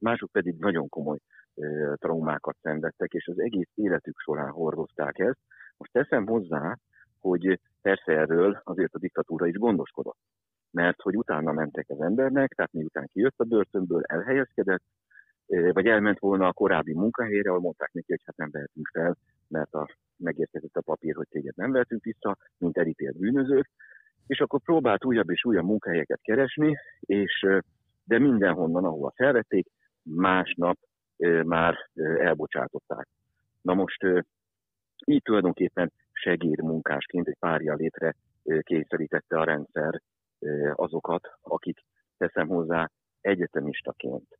mások pedig nagyon komoly ö, traumákat szenvedtek, és az egész életük során hordozták ezt. Most teszem hozzá, hogy persze erről azért a diktatúra is gondoskodott. Mert hogy utána mentek az embernek, tehát miután kijött a börtönből, elhelyezkedett, vagy elment volna a korábbi munkahelyre, ahol mondták neki, hogy hát nem vehetünk fel, mert a, megérkezett a papír, hogy téged nem vehetünk vissza, mint elítélt bűnözők, és akkor próbált újabb és újabb munkahelyeket keresni, és de mindenhonnan, ahova felvették, másnap már elbocsátották. Na most így tulajdonképpen segédmunkásként egy párja létre kényszerítette a rendszer azokat, akik teszem hozzá egyetemistaként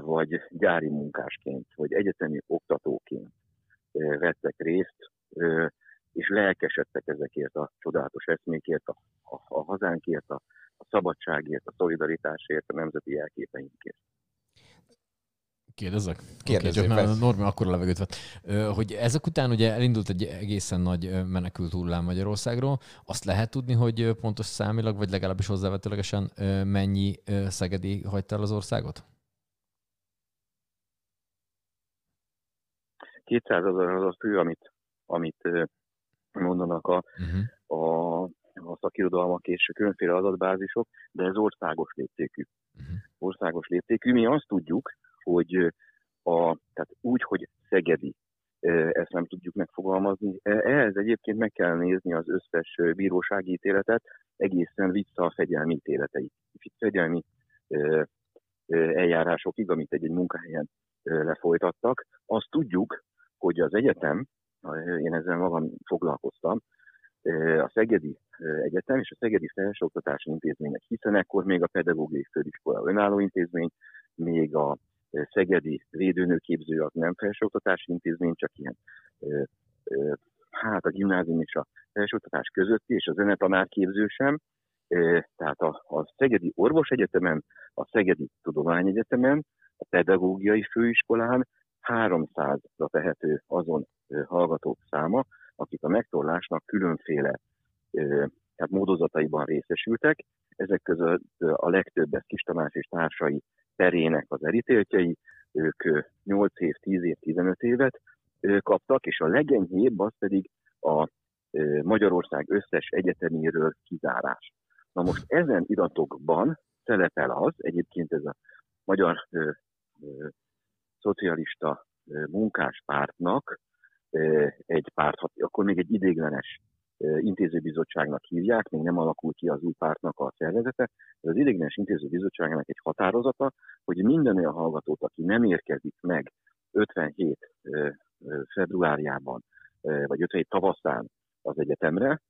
vagy gyári munkásként, vagy egyetemi oktatóként vettek részt, és lelkesedtek ezekért a csodálatos eszmékért, a, a, a hazánkért, a, a szabadságért, a szolidaritásért, a nemzeti jelképeinkért. Kérdezzek? Kérdezzél, okay. Normi akkor a levegőt vett. Hogy ezek után ugye elindult egy egészen nagy menekült hullám Magyarországról. Azt lehet tudni, hogy pontos számilag, vagy legalábbis hozzávetőlegesen mennyi szegedi hagyta el az országot? 200 ezer az a fő, amit, amit mondanak a, Uh-huh. a, a szakirodalmak és különféle adatbázisok, de ez országos léptékű. Uh-huh. Országos léptékű. Mi azt tudjuk, hogy a, tehát úgy, hogy szegedi, ezt nem tudjuk megfogalmazni. E- Ehhez egyébként meg kell nézni az összes bírósági ítéletet, egészen vissza a fegyelmi ítéleteig. Fegyelmi eljárásokig, amit egy-egy munkahelyen ö, lefolytattak. Azt tudjuk, hogy az egyetem, én ezzel magam foglalkoztam, a Szegedi Egyetem és a Szegedi Felsőoktatási Intézmények, hiszen ekkor még a Pedagógiai Főiskola önálló intézmény, még a Szegedi Védőnőképző az nem felsőoktatási intézmény, csak ilyen hát a gimnázium és a felsőoktatás közötti, és a zenetanárképző sem. Tehát a, a Szegedi Orvosegyetemen, a Szegedi Tudományegyetemen, a Pedagógiai Főiskolán 300-ra tehető azon hallgatók száma, akik a megtorlásnak különféle tehát módozataiban részesültek. Ezek között a legtöbbet Kis Tamás és társai perének az elítéltjei, ők ö, 8 év, 10 év, 15 évet kaptak, és a legenyhébb az pedig a Magyarország összes egyeteméről kizárás. Na most ezen iratokban szerepel az, egyébként ez a Magyar Szocialista Munkáspártnak egy párt, akkor még egy idéglenes intézőbizottságnak hívják, még nem alakult ki az új pártnak a szervezete, de az idéglenes intézőbizottságnak egy határozata, hogy minden olyan hallgatót, aki nem érkezik meg 57 ö, ö, februárjában, vagy 57 tavaszán az egyetemre,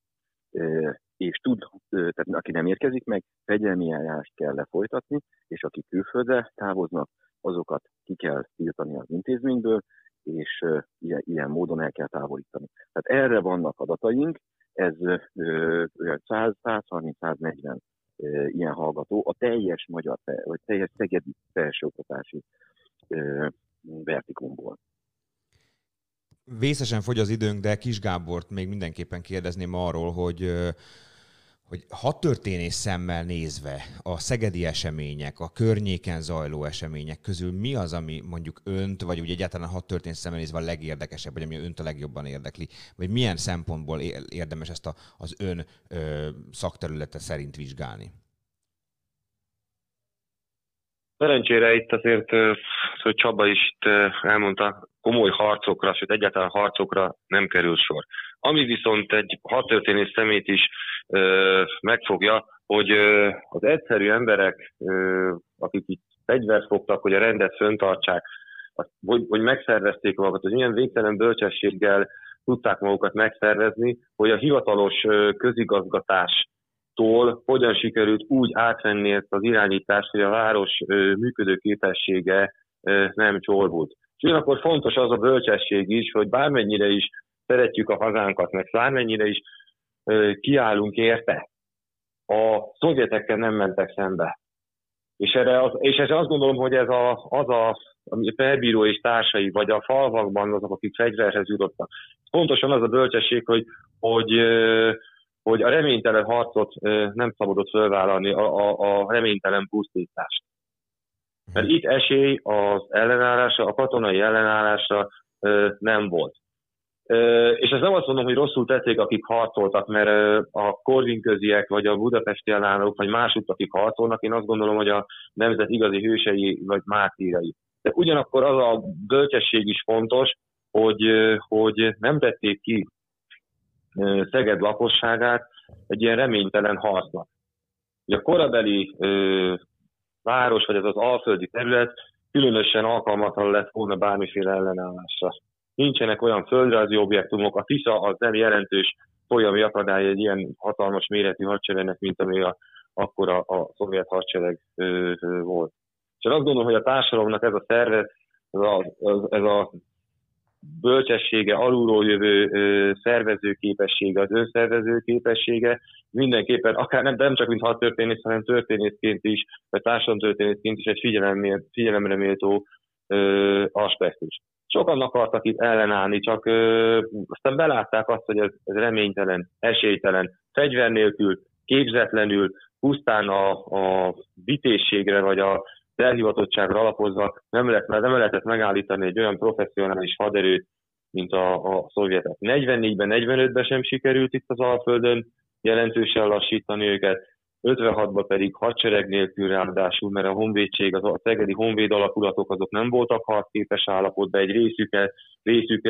és tud, tehát aki nem érkezik meg, fegyelmi eljárást kell lefolytatni, és akik külföldre távoznak, azokat ki kell tiltani az intézményből, és ilyen, ilyen módon el kell távolítani. Tehát erre vannak adataink, ez 100-130-140 ilyen hallgató a teljes magyar, vagy teljes szegedi felsőoktatási vertikumból. Vészesen fogy az időnk, de Kis Gábort még mindenképpen kérdezném arról, hogy hogy hadtörténés szemmel nézve a szegedi események, a környéken zajló események közül mi az, ami mondjuk önt, vagy úgy egyáltalán hadtörténés szemmel nézve a legérdekesebb, vagy ami önt a legjobban érdekli? Vagy milyen szempontból érdemes ezt a, az ön ö, szakterülete szerint vizsgálni? Szerencsére itt azért, hogy Csaba is itt elmondta, komoly harcokra, sőt egyáltalán harcokra nem kerül sor. Ami viszont egy hadtörténész szemét is megfogja, hogy az egyszerű emberek, akik itt fegyvert fogtak, hogy a rendet föntartsák, hogy, hogy megszervezték magukat, hogy milyen végtelen bölcsességgel tudták magukat megszervezni, hogy a hivatalos közigazgatástól hogyan sikerült úgy átvenni ezt az irányítást, hogy a város ö, működő képessége ö, nem csorbult. És ugyanakkor fontos az a bölcsesség is, hogy bármennyire is szeretjük a hazánkat, meg bármennyire is kiállunk érte, a szovjetekkel nem mentek szembe. És, erre az, és erre azt gondolom, hogy ez a, az a, a felbíró és társai, vagy a falvakban azok, akik fegyverhez jutottak. Pontosan az a bölcsesség, hogy, hogy, hogy a reménytelen harcot nem szabadott fölvállalni, a, a, a reménytelen pusztítást. Mert itt esély az ellenállásra, a katonai ellenállásra nem volt. És ez nem azt mondom, hogy rosszul tették, akik harcoltak, mert a korvinköziek, vagy a budapesti ellenállók, vagy másút, akik harcolnak, én azt gondolom, hogy a nemzet igazi hősei, vagy mártírai. De ugyanakkor az a bölcsesség is fontos, hogy, hogy nem tették ki Szeged lakosságát egy ilyen reménytelen harcnak. A korabeli ö, város, vagy ez az alföldi terület különösen alkalmatlan lett volna bármiféle ellenállásra. Nincsenek olyan földrajzi objektumok, a Tisza az nem jelentős folyami akadály egy ilyen hatalmas méretű hadseregnek, mint ami a, akkor a, a szovjet hadsereg ö, ö, volt. És én azt gondolom, hogy a társadalomnak ez a szervezet, ez a, ez, a bölcsessége, alulról jövő ö, szervező képessége, az önszervező képessége mindenképpen, akár nem, nem csak mint hadtörténész, hanem történészként is, vagy társadalomtörténészként is egy figyelemre, méltó aspektus. Sokan akartak itt ellenállni, csak ö, aztán belátták azt, hogy ez, ez reménytelen, esélytelen, fegyver nélkül, képzetlenül, pusztán a, a vitészségre vagy a elhivatottságra alapozva nem, lehet, nem lehetett megállítani egy olyan professzionális haderőt, mint a, a szovjetek. 44-ben, 45-ben sem sikerült itt az Alföldön jelentősen lassítani őket, 56-ban pedig hadsereg nélkül ráadásul, mert a honvédség, az a szegedi honvéd alakulatok azok nem voltak harcképes állapotban, egy részük, részük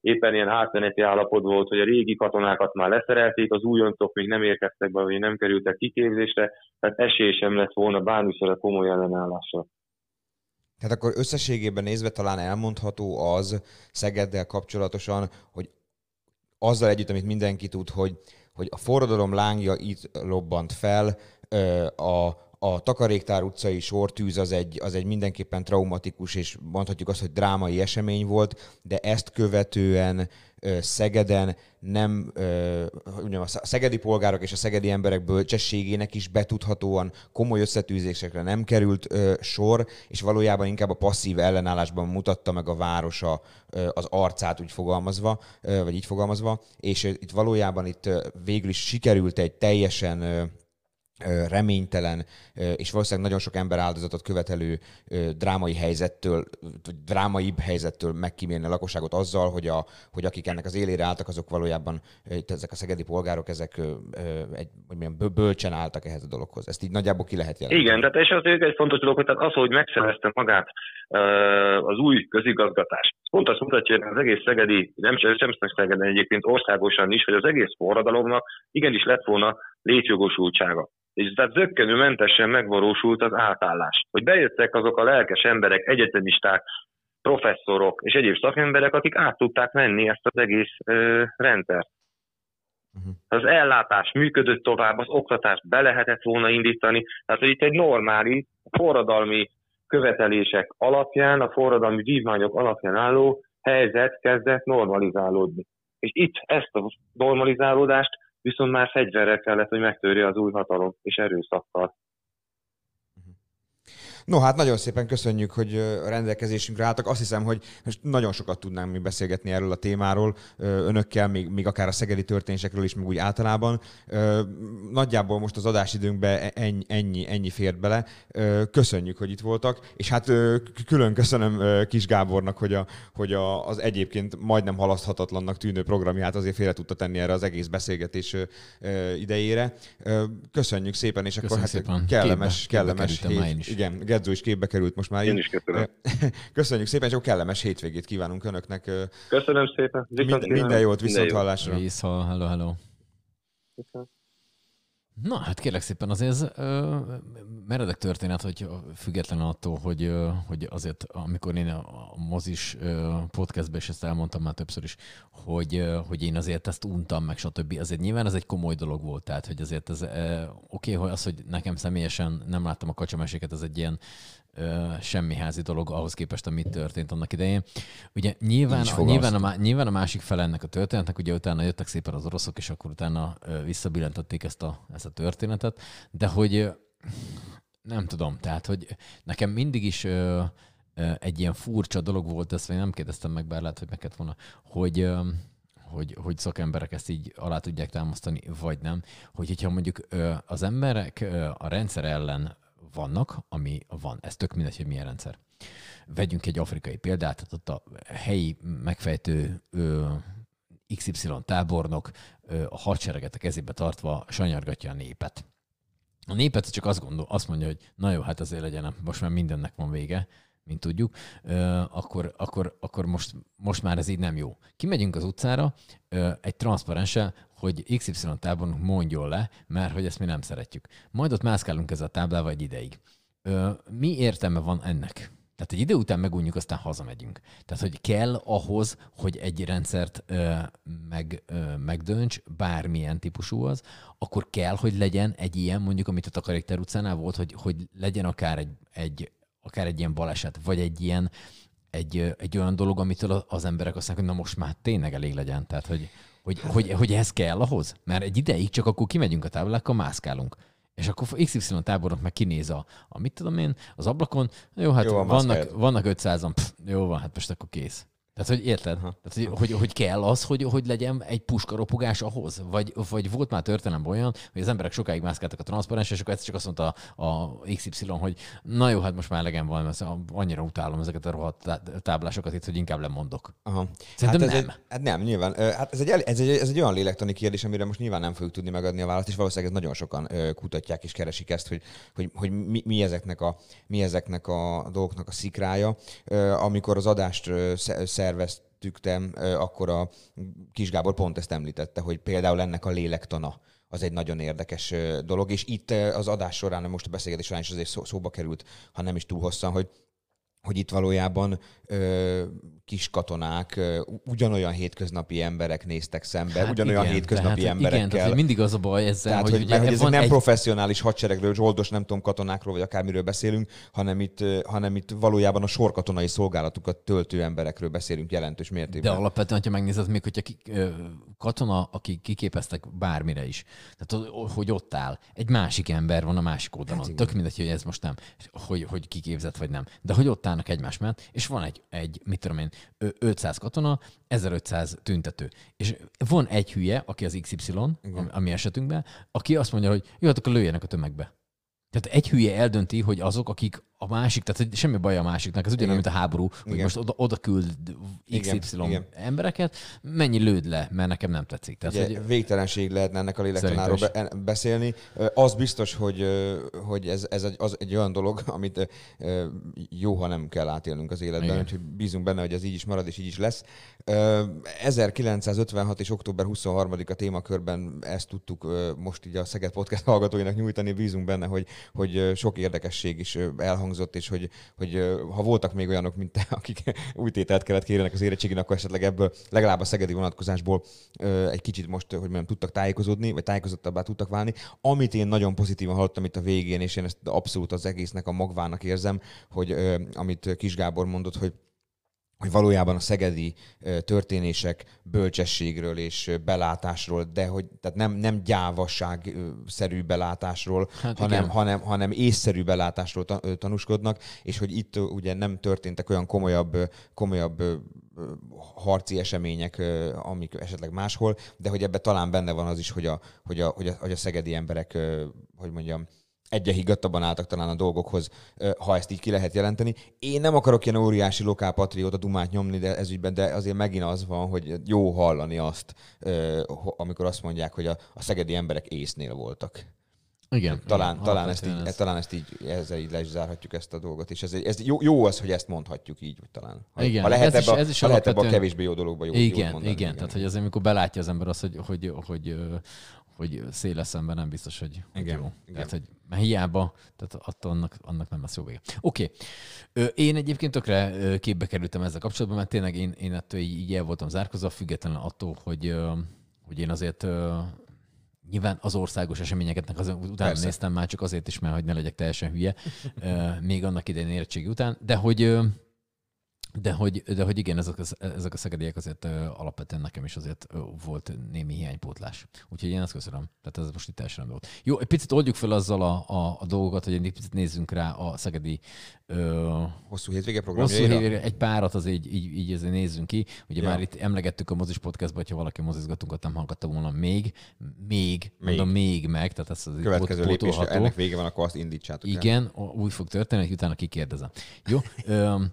éppen ilyen átmeneti állapot volt, hogy a régi katonákat már leszerelték, az újoncok még nem érkeztek be, vagy nem kerültek kiképzésre, tehát esély sem lett volna bármiféle komoly ellenállásra. Tehát akkor összességében nézve talán elmondható az Szegeddel kapcsolatosan, hogy azzal együtt, amit mindenki tud, hogy, hogy a forradalom lángja itt robbant fel, a, a Takaréktár utcai sortűz az egy, az egy mindenképpen traumatikus, és mondhatjuk azt, hogy drámai esemény volt, de ezt követően Szegeden nem, mondjam, a szegedi polgárok és a szegedi emberek bölcsességének is betudhatóan komoly összetűzésekre nem került sor, és valójában inkább a passzív ellenállásban mutatta meg a városa az arcát úgy fogalmazva, vagy így fogalmazva, és itt valójában itt végül is sikerült egy teljesen reménytelen, és valószínűleg nagyon sok ember áldozatot követelő drámai helyzettől, drámaibb helyzettől megkímélni a lakosságot azzal, hogy, a, hogy akik ennek az élére álltak, azok valójában, ezek a szegedi polgárok, ezek egy, hogy milyen, bölcsen álltak ehhez a dologhoz. Ezt így nagyjából ki lehet jelenteni. Igen, tehát és az egy fontos dolog, hogy tehát az, hogy megszerezte magát az új közigazgatás. Pont azt mutatja, hogy az egész szegedi, nem sem Szegeden egyébként országosan is, hogy az egész forradalomnak igenis lett volna létjogosultsága és tehát zöggenőmentesen megvalósult az átállás. Hogy bejöttek azok a lelkes emberek, egyetemisták, professzorok és egyéb szakemberek, akik át tudták menni ezt az egész ö, rendszert. Uh-huh. Az ellátás működött tovább, az oktatást be lehetett volna indítani, tehát hogy itt egy normális forradalmi követelések alapján, a forradalmi vívmányok alapján álló helyzet kezdett normalizálódni. És itt ezt a normalizálódást viszont már fegyverrel kellett, hogy megtörje az új hatalom, és erőszakkal. No, hát nagyon szépen köszönjük, hogy a rendelkezésünkre álltak. Azt hiszem, hogy most nagyon sokat tudnánk mi beszélgetni erről a témáról, önökkel, még, még akár a szegedi történésekről is, meg úgy általában. Nagyjából most az adásidőnkbe ennyi, ennyi, ennyi fért bele. Köszönjük, hogy itt voltak, és hát külön köszönöm Kis Gábornak, hogy, a, hogy a, az egyébként majdnem halaszthatatlannak tűnő programját azért félre tudta tenni erre az egész beszélgetés idejére. Köszönjük szépen, és akkor hát szépen. kellemes, Képbe- kellemes hét, igen, Gedzó is képbe került most már. Én is köszönöm. Köszönjük szépen, és akkor kellemes hétvégét kívánunk önöknek. Köszönöm szépen. Viszont Minden, minden jót, viszont Minden jót. hallásra. Vissza, hello, hello. Na, hát kérlek szépen, azért ez ö, meredek történet, hogy függetlenül attól, hogy, ö, hogy azért, amikor én a, mozis ö, podcastben is ezt elmondtam már többször is, hogy, ö, hogy én azért ezt untam, meg stb. Azért nyilván ez egy komoly dolog volt, tehát hogy azért ez oké, hogy az, hogy nekem személyesen nem láttam a kacsameséket, ez egy ilyen semmi házi dolog ahhoz képest, amit történt annak idején. Ugye nyilván, a, nyilván, a, nyilván a másik fele ennek a történetnek, ugye utána jöttek szépen az oroszok, és akkor utána visszabillentették ezt a, ezt a történetet, de hogy nem tudom, tehát, hogy nekem mindig is ö, ö, egy ilyen furcsa dolog volt, ezt még nem kérdeztem meg, bár lehet, hogy meg kellett volna, hogy ö, hogy, hogy szakemberek ezt így alá tudják támasztani, vagy nem. Hogy, hogyha mondjuk az emberek a rendszer ellen vannak, ami van, ez tök mindegy, hogy milyen rendszer. Vegyünk egy afrikai példát, ott a helyi megfejtő ö, XY tábornok ö, a hadsereget a kezébe tartva sanyargatja a népet. A népet csak azt, gondol, azt mondja, hogy na jó, hát azért legyen, most már mindennek van vége, mint tudjuk, akkor, akkor, akkor most, most már ez így nem jó. Kimegyünk az utcára egy transzparenssel, hogy XY tábornok mondjon le, mert hogy ezt mi nem szeretjük. Majd ott mászkálunk ezzel a táblával egy ideig. Ö, mi értelme van ennek? Tehát egy idő után megunjuk, aztán hazamegyünk. Tehát, hogy kell ahhoz, hogy egy rendszert ö, meg, ö, megdönts, bármilyen típusú az, akkor kell, hogy legyen egy ilyen, mondjuk, amit a Takarékter utcánál volt, hogy, hogy legyen akár egy, egy, akár egy ilyen baleset, vagy egy ilyen, egy, egy olyan dolog, amitől az emberek azt mondják, hogy na most már tényleg elég legyen. Tehát, hogy, hogy, hogy, hogy ez kell ahhoz. Mert egy ideig csak akkor kimegyünk a táblákkal, mászkálunk. És akkor XY tábornok meg kinéz a, a mit tudom én, az ablakon, jó, hát Jó, jó, van, vannak, vannak 500-an, pff, jó van, hát most akkor kész. Tehát, hogy érted? Tehát, hogy, hogy, hogy, kell az, hogy, hogy legyen egy puskaropogás ahhoz? Vagy, vagy volt már történelemben olyan, hogy az emberek sokáig mászkáltak a transzparens, és akkor egyszer csak azt mondta a, a XY, hogy na jó, hát most már elegem van, mert annyira utálom ezeket a rohadt tá- táblásokat itt, hogy inkább lemondok. Aha. Szerintem hát ez nem. Egy, hát nem, nyilván. Hát ez egy, ez, egy, ez egy olyan lélektani kérdés, amire most nyilván nem fogjuk tudni megadni a választ, és valószínűleg ez nagyon sokan kutatják és keresik ezt, hogy, hogy, hogy mi, mi, ezeknek a, mi ezeknek a dolgoknak a szikrája. Amikor az adást ö, sze- szerveztük, ö, akkor a Kis Gábor pont ezt említette, hogy például ennek a lélektana az egy nagyon érdekes dolog, és itt az adás során, most a beszélgetés során is azért szó, szóba került, ha nem is túl hosszan, hogy hogy itt valójában ö, kis katonák, ugyanolyan hétköznapi emberek néztek szembe, hát ugyanolyan igen, hétköznapi tehát, emberekkel. Igen, tehát, mindig az a baj ezzel, Tehát, hogy, hogy, ugye mert, hogy ezek van nem egy, professzionális hadseregről, zsoldos, nem tudom, katonákról, vagy akármiről beszélünk, hanem itt, hanem itt valójában a sorkatonai szolgálatukat töltő emberekről beszélünk jelentős De mértékben. alapvetően, ha megnézed, még hogyha ki, katona, aki kiképeztek bármire is, tehát hogy ott áll, egy másik ember van a másik oldalon. Hát Tök mindegy, hogy ez most nem, hogy, hogy kiképzett vagy nem. De hogy ott állnak egymás mellett, és van egy, egy mit tudom én, 500 katona, 1500 tüntető. És van egy hülye, aki az XY, ami, ami esetünkben, aki azt mondja, hogy jó, hát akkor lőjenek a tömegbe. Tehát egy hülye eldönti, hogy azok, akik a másik, tehát hogy semmi baj a másiknak, ez ugyanolyan, mint a háború, hogy Igen. most oda, oda küld XY Igen, embereket, mennyi lőd le, mert nekem nem tetszik. Tehát, Ugye, hogy, végtelenség lehetne ennek a lélektanáról beszélni. Az biztos, hogy, hogy ez, ez egy, az egy olyan dolog, amit jó, ha nem kell átélnünk az életben, Igen. úgyhogy bízunk benne, hogy ez így is marad, és így is lesz. Ö, 1956 és október 23-a témakörben ezt tudtuk most így a Szeged Podcast hallgatóinak nyújtani, bízunk benne, hogy, hogy sok érdekesség is ö, elhangzott, és hogy, hogy ha voltak még olyanok, mint te, akik új tételt kellett kérjenek az érettségén, akkor esetleg ebből legalább a szegedi vonatkozásból egy kicsit most, hogy mondjam, tudtak tájékozódni, vagy tájékozottabbá tudtak válni. Amit én nagyon pozitívan hallottam itt a végén, és én ezt abszolút az egésznek a magvának érzem, hogy amit Kis Gábor mondott, hogy hogy valójában a szegedi történések bölcsességről és belátásról, de hogy tehát nem, nem gyávasság-szerű belátásról, Hát hanem, igen. hanem, hanem észszerű belátásról tanúskodnak, és hogy itt ugye nem történtek olyan komolyabb, komolyabb harci események, amik esetleg máshol, de hogy ebben talán benne van az is, hogy a, hogy a, hogy a, hogy a szegedi emberek, hogy mondjam, egyre higgadtabban álltak talán a dolgokhoz, ha ezt így ki lehet jelenteni. Én nem akarok ilyen óriási lokálpatrióta dumát nyomni de ez ügyben, de azért megint az van, hogy jó hallani azt, amikor azt mondják, hogy a, a szegedi emberek észnél voltak. igen, Talán, igen, talán, ezt így, ez- talán ezt így, ezzel így le is zárhatjuk ezt a dolgot, és ez, ez jó, jó az, hogy ezt mondhatjuk így, vagy talán. Ha, Igen, ha lehet, ez is- ebbe, a- ez is ha lehet ebbe a kevésbé jó dologba jó, igen, mondani. igen, tehát hogy azért, amikor belátja az ember azt, hogy, hogy, hogy, hogy, széles szemben nem biztos, hogy, Igen, jó. igen. Tehát, hogy hiába, tehát attól annak, annak nem lesz jó vége. Oké. Okay. Én egyébként tökre képbe kerültem ezzel kapcsolatban, mert tényleg én, én ettől így, el voltam zárkozva, függetlenül attól, hogy, hogy én azért Nyilván az országos eseményeket az, utána Persze. néztem már csak azért is, mert hogy ne legyek teljesen hülye, még annak idején érettségi után, de hogy de hogy, de hogy igen, ezek, az, ezek a szegediek azért ö, alapvetően nekem is azért ö, volt némi hiánypótlás. Úgyhogy én ezt köszönöm. Tehát ez most itt teljesen volt. Jó, egy picit oldjuk fel azzal a, a, a dolgokat, hogy egy picit nézzünk rá a szegedi ö, Hosszú hétvége Hosszú programjaira? hévére egy párat az így, így, így azért nézzünk ki. Ugye Ja. már itt emlegettük a mozis podcastban, hogyha valaki mozizgatunkat nem hallgatta volna még, még, Még. mondom még meg, tehát ez az Következő lépés, ennek vége van, akkor azt indítsátok el. Igen, o- úgy fog történni, hogy utána kikérdezem. Jó? Öm,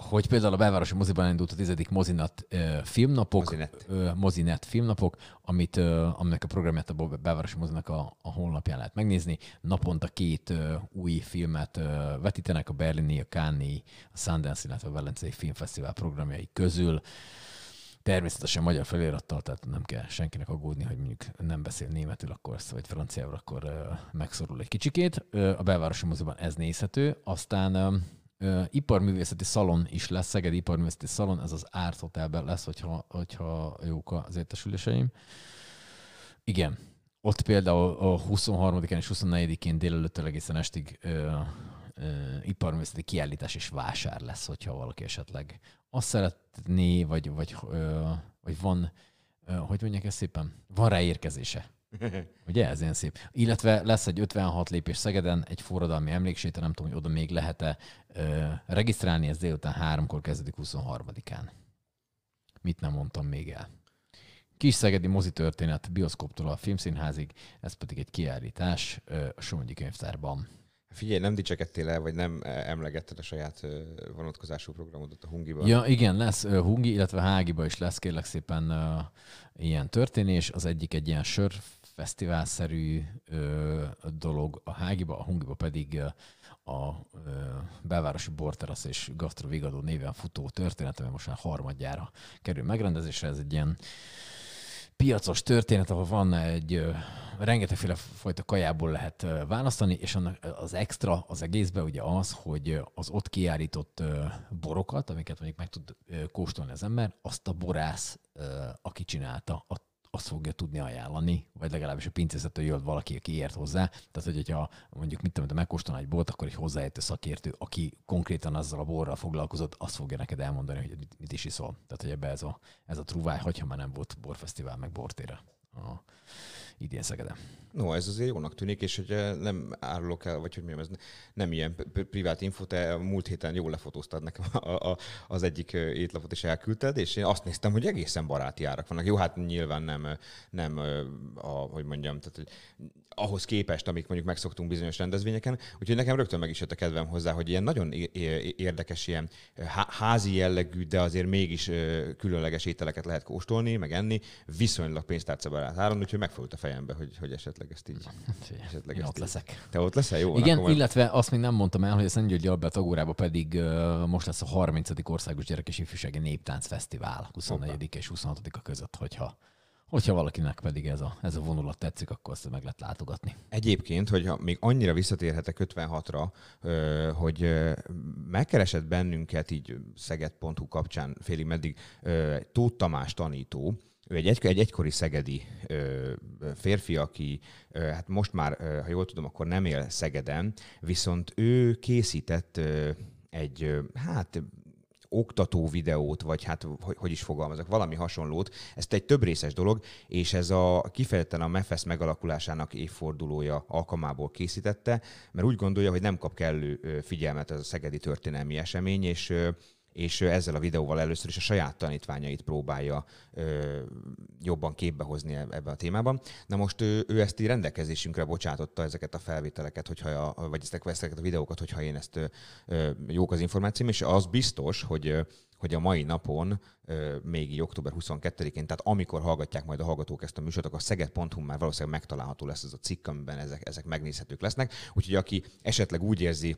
hogy például a belvárosi moziban elindult a tizedik mozinat ö, filmnapok, Mozinet. ö, mozinet filmnapok, amit, ö, aminek a programját a belvárosi mozinak a, a honlapján lehet megnézni. Naponta két ö, új filmet ö, vetítenek a Berlini, a Cannes, a Sundance, illetve a Velencei Filmfesztivál programjai közül. Természetesen magyar felirattal, tehát nem kell senkinek aggódni, hogy mondjuk nem beszél németül, akkor vagy franciául, akkor ö, megszorul egy kicsikét. Ö, a belvárosi moziban ez nézhető. Aztán ö, iparművészeti szalon is lesz, Szegedi iparművészeti szalon, ez az Art Hotelben lesz, hogyha, hogyha jók az értesüléseim. Igen. Ott például a 23-án és 24-én délelőttől egészen estig ö, ö, iparművészeti kiállítás és vásár lesz, hogyha valaki esetleg azt szeretné, vagy, vagy, ö, vagy van, ö, hogy mondják ezt szépen, van rá. Ugye ez ilyen szép. Illetve lesz egy 56 lépés Szegeden, egy forradalmi emlékséte, nem tudom, hogy oda még lehet-e ö, regisztrálni, ez délután háromkor kezdődik 23-án. Mit nem mondtam még el? Kis Szegedi mozi történet, bioszkoptól a filmszínházig, ez pedig egy kiállítás ö, a Somogyi könyvtárban. Figyelj, nem dicsekedtél el, vagy nem eh, emlegetted a saját vonatkozású programodat a Hungiban? Ja, igen, lesz Hungi, illetve Hágiba is lesz kérlek szépen ö, ilyen történés. Az egyik egy ilyen sörfesztiválszerű ö, dolog a Hágiba, a Hungiba pedig a ö, belvárosi borterasz és gasztrovigadó néven futó történet, ami most már harmadjára kerül megrendezésre. Ez egy ilyen piacos történet, ahol van egy ö, rengetegféle fajta kajából lehet választani, és annak az extra az egészben ugye az, hogy az ott kiállított borokat, amiket mondjuk meg tud kóstolni az ember, azt a borász, aki csinálta, a azt fogja tudni ajánlani, vagy legalábbis a pincészettől jött valaki, aki ért hozzá. Tehát, hogy hogyha mondjuk mit tudom, te megkóstolnál egy bort, akkor egy hozzáértő szakértő, aki konkrétan azzal a borral foglalkozott, azt fogja neked elmondani, hogy mit- mit is iszol. Tehát, hogy ebbe ez a, ez a truváj, hogyha már nem volt borfesztivál, meg bortére a idén Szegeden. No, ez azért jónak tűnik, és hogy eh, nem árulok el, vagy hogy mondjam, ez nem ilyen privát info, te múlt héten jól lefotóztad nekem a, a, az egyik eh, étlapot, és elküldted, és én azt néztem, hogy egészen baráti árak vannak. Jó, hát nyilván nem, eh, nem a, hogy mondjam, tehát hogy ahhoz képest, amik mondjuk megszoktunk bizonyos rendezvényeken, úgyhogy nekem rögtön meg is jött a kedvem hozzá, hogy ilyen nagyon érdekes, ilyen há- házi jellegű, de azért mégis különleges ételeket lehet kóstolni, meg enni, viszonylag pénztárcabarát áron, úgyhogy megfogott a fejembe, hogy, hogy esetleg ezt így. Esetleg Én ezt ott így- leszek. Te ott leszel? Jó, Igen, akkor illetve azt még nem mondtam el, hogy a Szentgyörgyi Albert Agórában pedig uh, most lesz a 30. Országos Gyerek és Ifjúsági Néptánc Fesztivál 24 és 26 a között, hogyha, hogyha valakinek pedig ez a, ez a vonulat tetszik, akkor azt meg lehet látogatni. Egyébként, hogyha még annyira visszatérhetek 56-ra, ö, hogy megkeresett bennünket így szeged.hu kapcsán félig meddig Tóth Tamás tanító, ő egy, egy, egy egykori szegedi ö, férfi, aki ö, hát most már, ö, ha jól tudom, akkor nem él Szegeden, viszont ő készített ö, egy, ö, hát oktató videót, vagy hát hogy, is fogalmazok, valami hasonlót. Ez egy több részes dolog, és ez a kifejezetten a MEFESZ megalakulásának évfordulója alkalmából készítette, mert úgy gondolja, hogy nem kap kellő figyelmet ez a szegedi történelmi esemény, és és ezzel a videóval először is a saját tanítványait próbálja ö, jobban képbe hozni eb- ebben a témában. Na most ő, ő ezt így rendelkezésünkre bocsátotta ezeket a felvételeket, hogyha a, vagy ezeket, a videókat, hogyha én ezt ö, jók az információm, és az biztos, hogy hogy a mai napon, még így október 22-én, tehát amikor hallgatják majd a hallgatók ezt a műsort, akkor szeged.hu már valószínűleg megtalálható lesz ez a cikk, amiben ezek, ezek megnézhetők lesznek. Úgyhogy aki esetleg úgy érzi,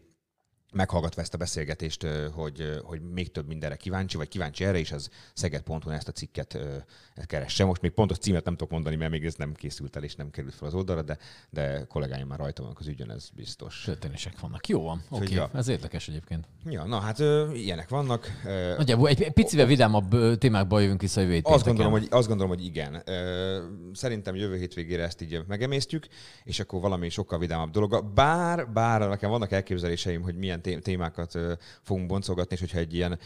meghallgatva ezt a beszélgetést, hogy, hogy még több mindenre kíváncsi, vagy kíváncsi erre is, az szeged.hu ezt a cikket ö, keresse. Most még pontos címet nem tudok mondani, mert még ez nem készült el, és nem került fel az oldalra, de, de kollégáim már rajta vannak az ügyön, ez biztos. Történések vannak. Jó van, oké. Okay. ja. Ez érdekes egyébként. Ja, na hát ö, ilyenek vannak. Ö, Nagyjából egy, picivel vidámabb témákba jövünk vissza jövő Azt gondolom, hogy, azt gondolom, hogy igen. Ö, Szerintem jövő hétvégére ezt így megemésztjük, és akkor valami sokkal vidámabb dolog. Bár, bár nekem vannak elképzeléseim, hogy milyen té- témákat fogunk boncolgatni, és hogyha egy ilyen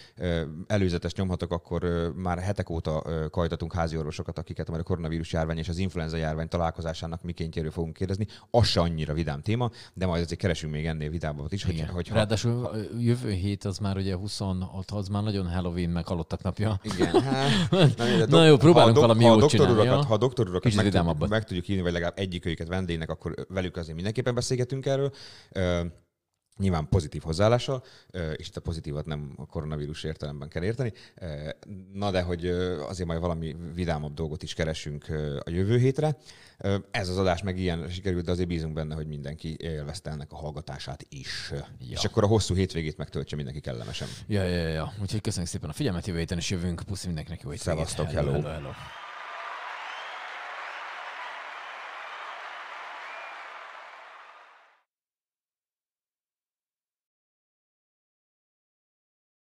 előzetes nyomhatok, akkor már hetek óta kajtatunk házi orvosokat, akiket majd a koronavírus járvány és az influenza járvány találkozásának mikéntjéről fogunk kérdezni. Az se annyira vidám téma, de majd azért keresünk még ennél vidábbat is, hogy, hogyha Ráadásul ö, jövő hét az már ugye 26, az már nagyon Halloween meg halottak napja. Igen, hát, na, Na jó, próbálunk ha a valami ha jót csinálni, ja? Ha a doktorurakat meg, tudjuk, meg tudjuk hívni, vagy legalább egyikőjüket vendégnek, akkor velük azért mindenképpen beszélgetünk erről. Nyilván pozitív hozzáállással, és itt a pozitívat nem a koronavírus értelemben kell érteni. Na de, hogy azért majd valami vidámabb dolgot is keresünk a jövő hétre. Ez az adás meg ilyen sikerült, de azért bízunk benne, hogy mindenki élvezte ennek a hallgatását is. Ja. És akkor a hosszú hétvégét megtöltse mindenki kellemesen. Ja, ja, ja. Úgyhogy köszönjük szépen a figyelmet, jövő héten is jövünk. Puszi mindenkinek jó hétvégét. Szevasztok, hello. hello. hello.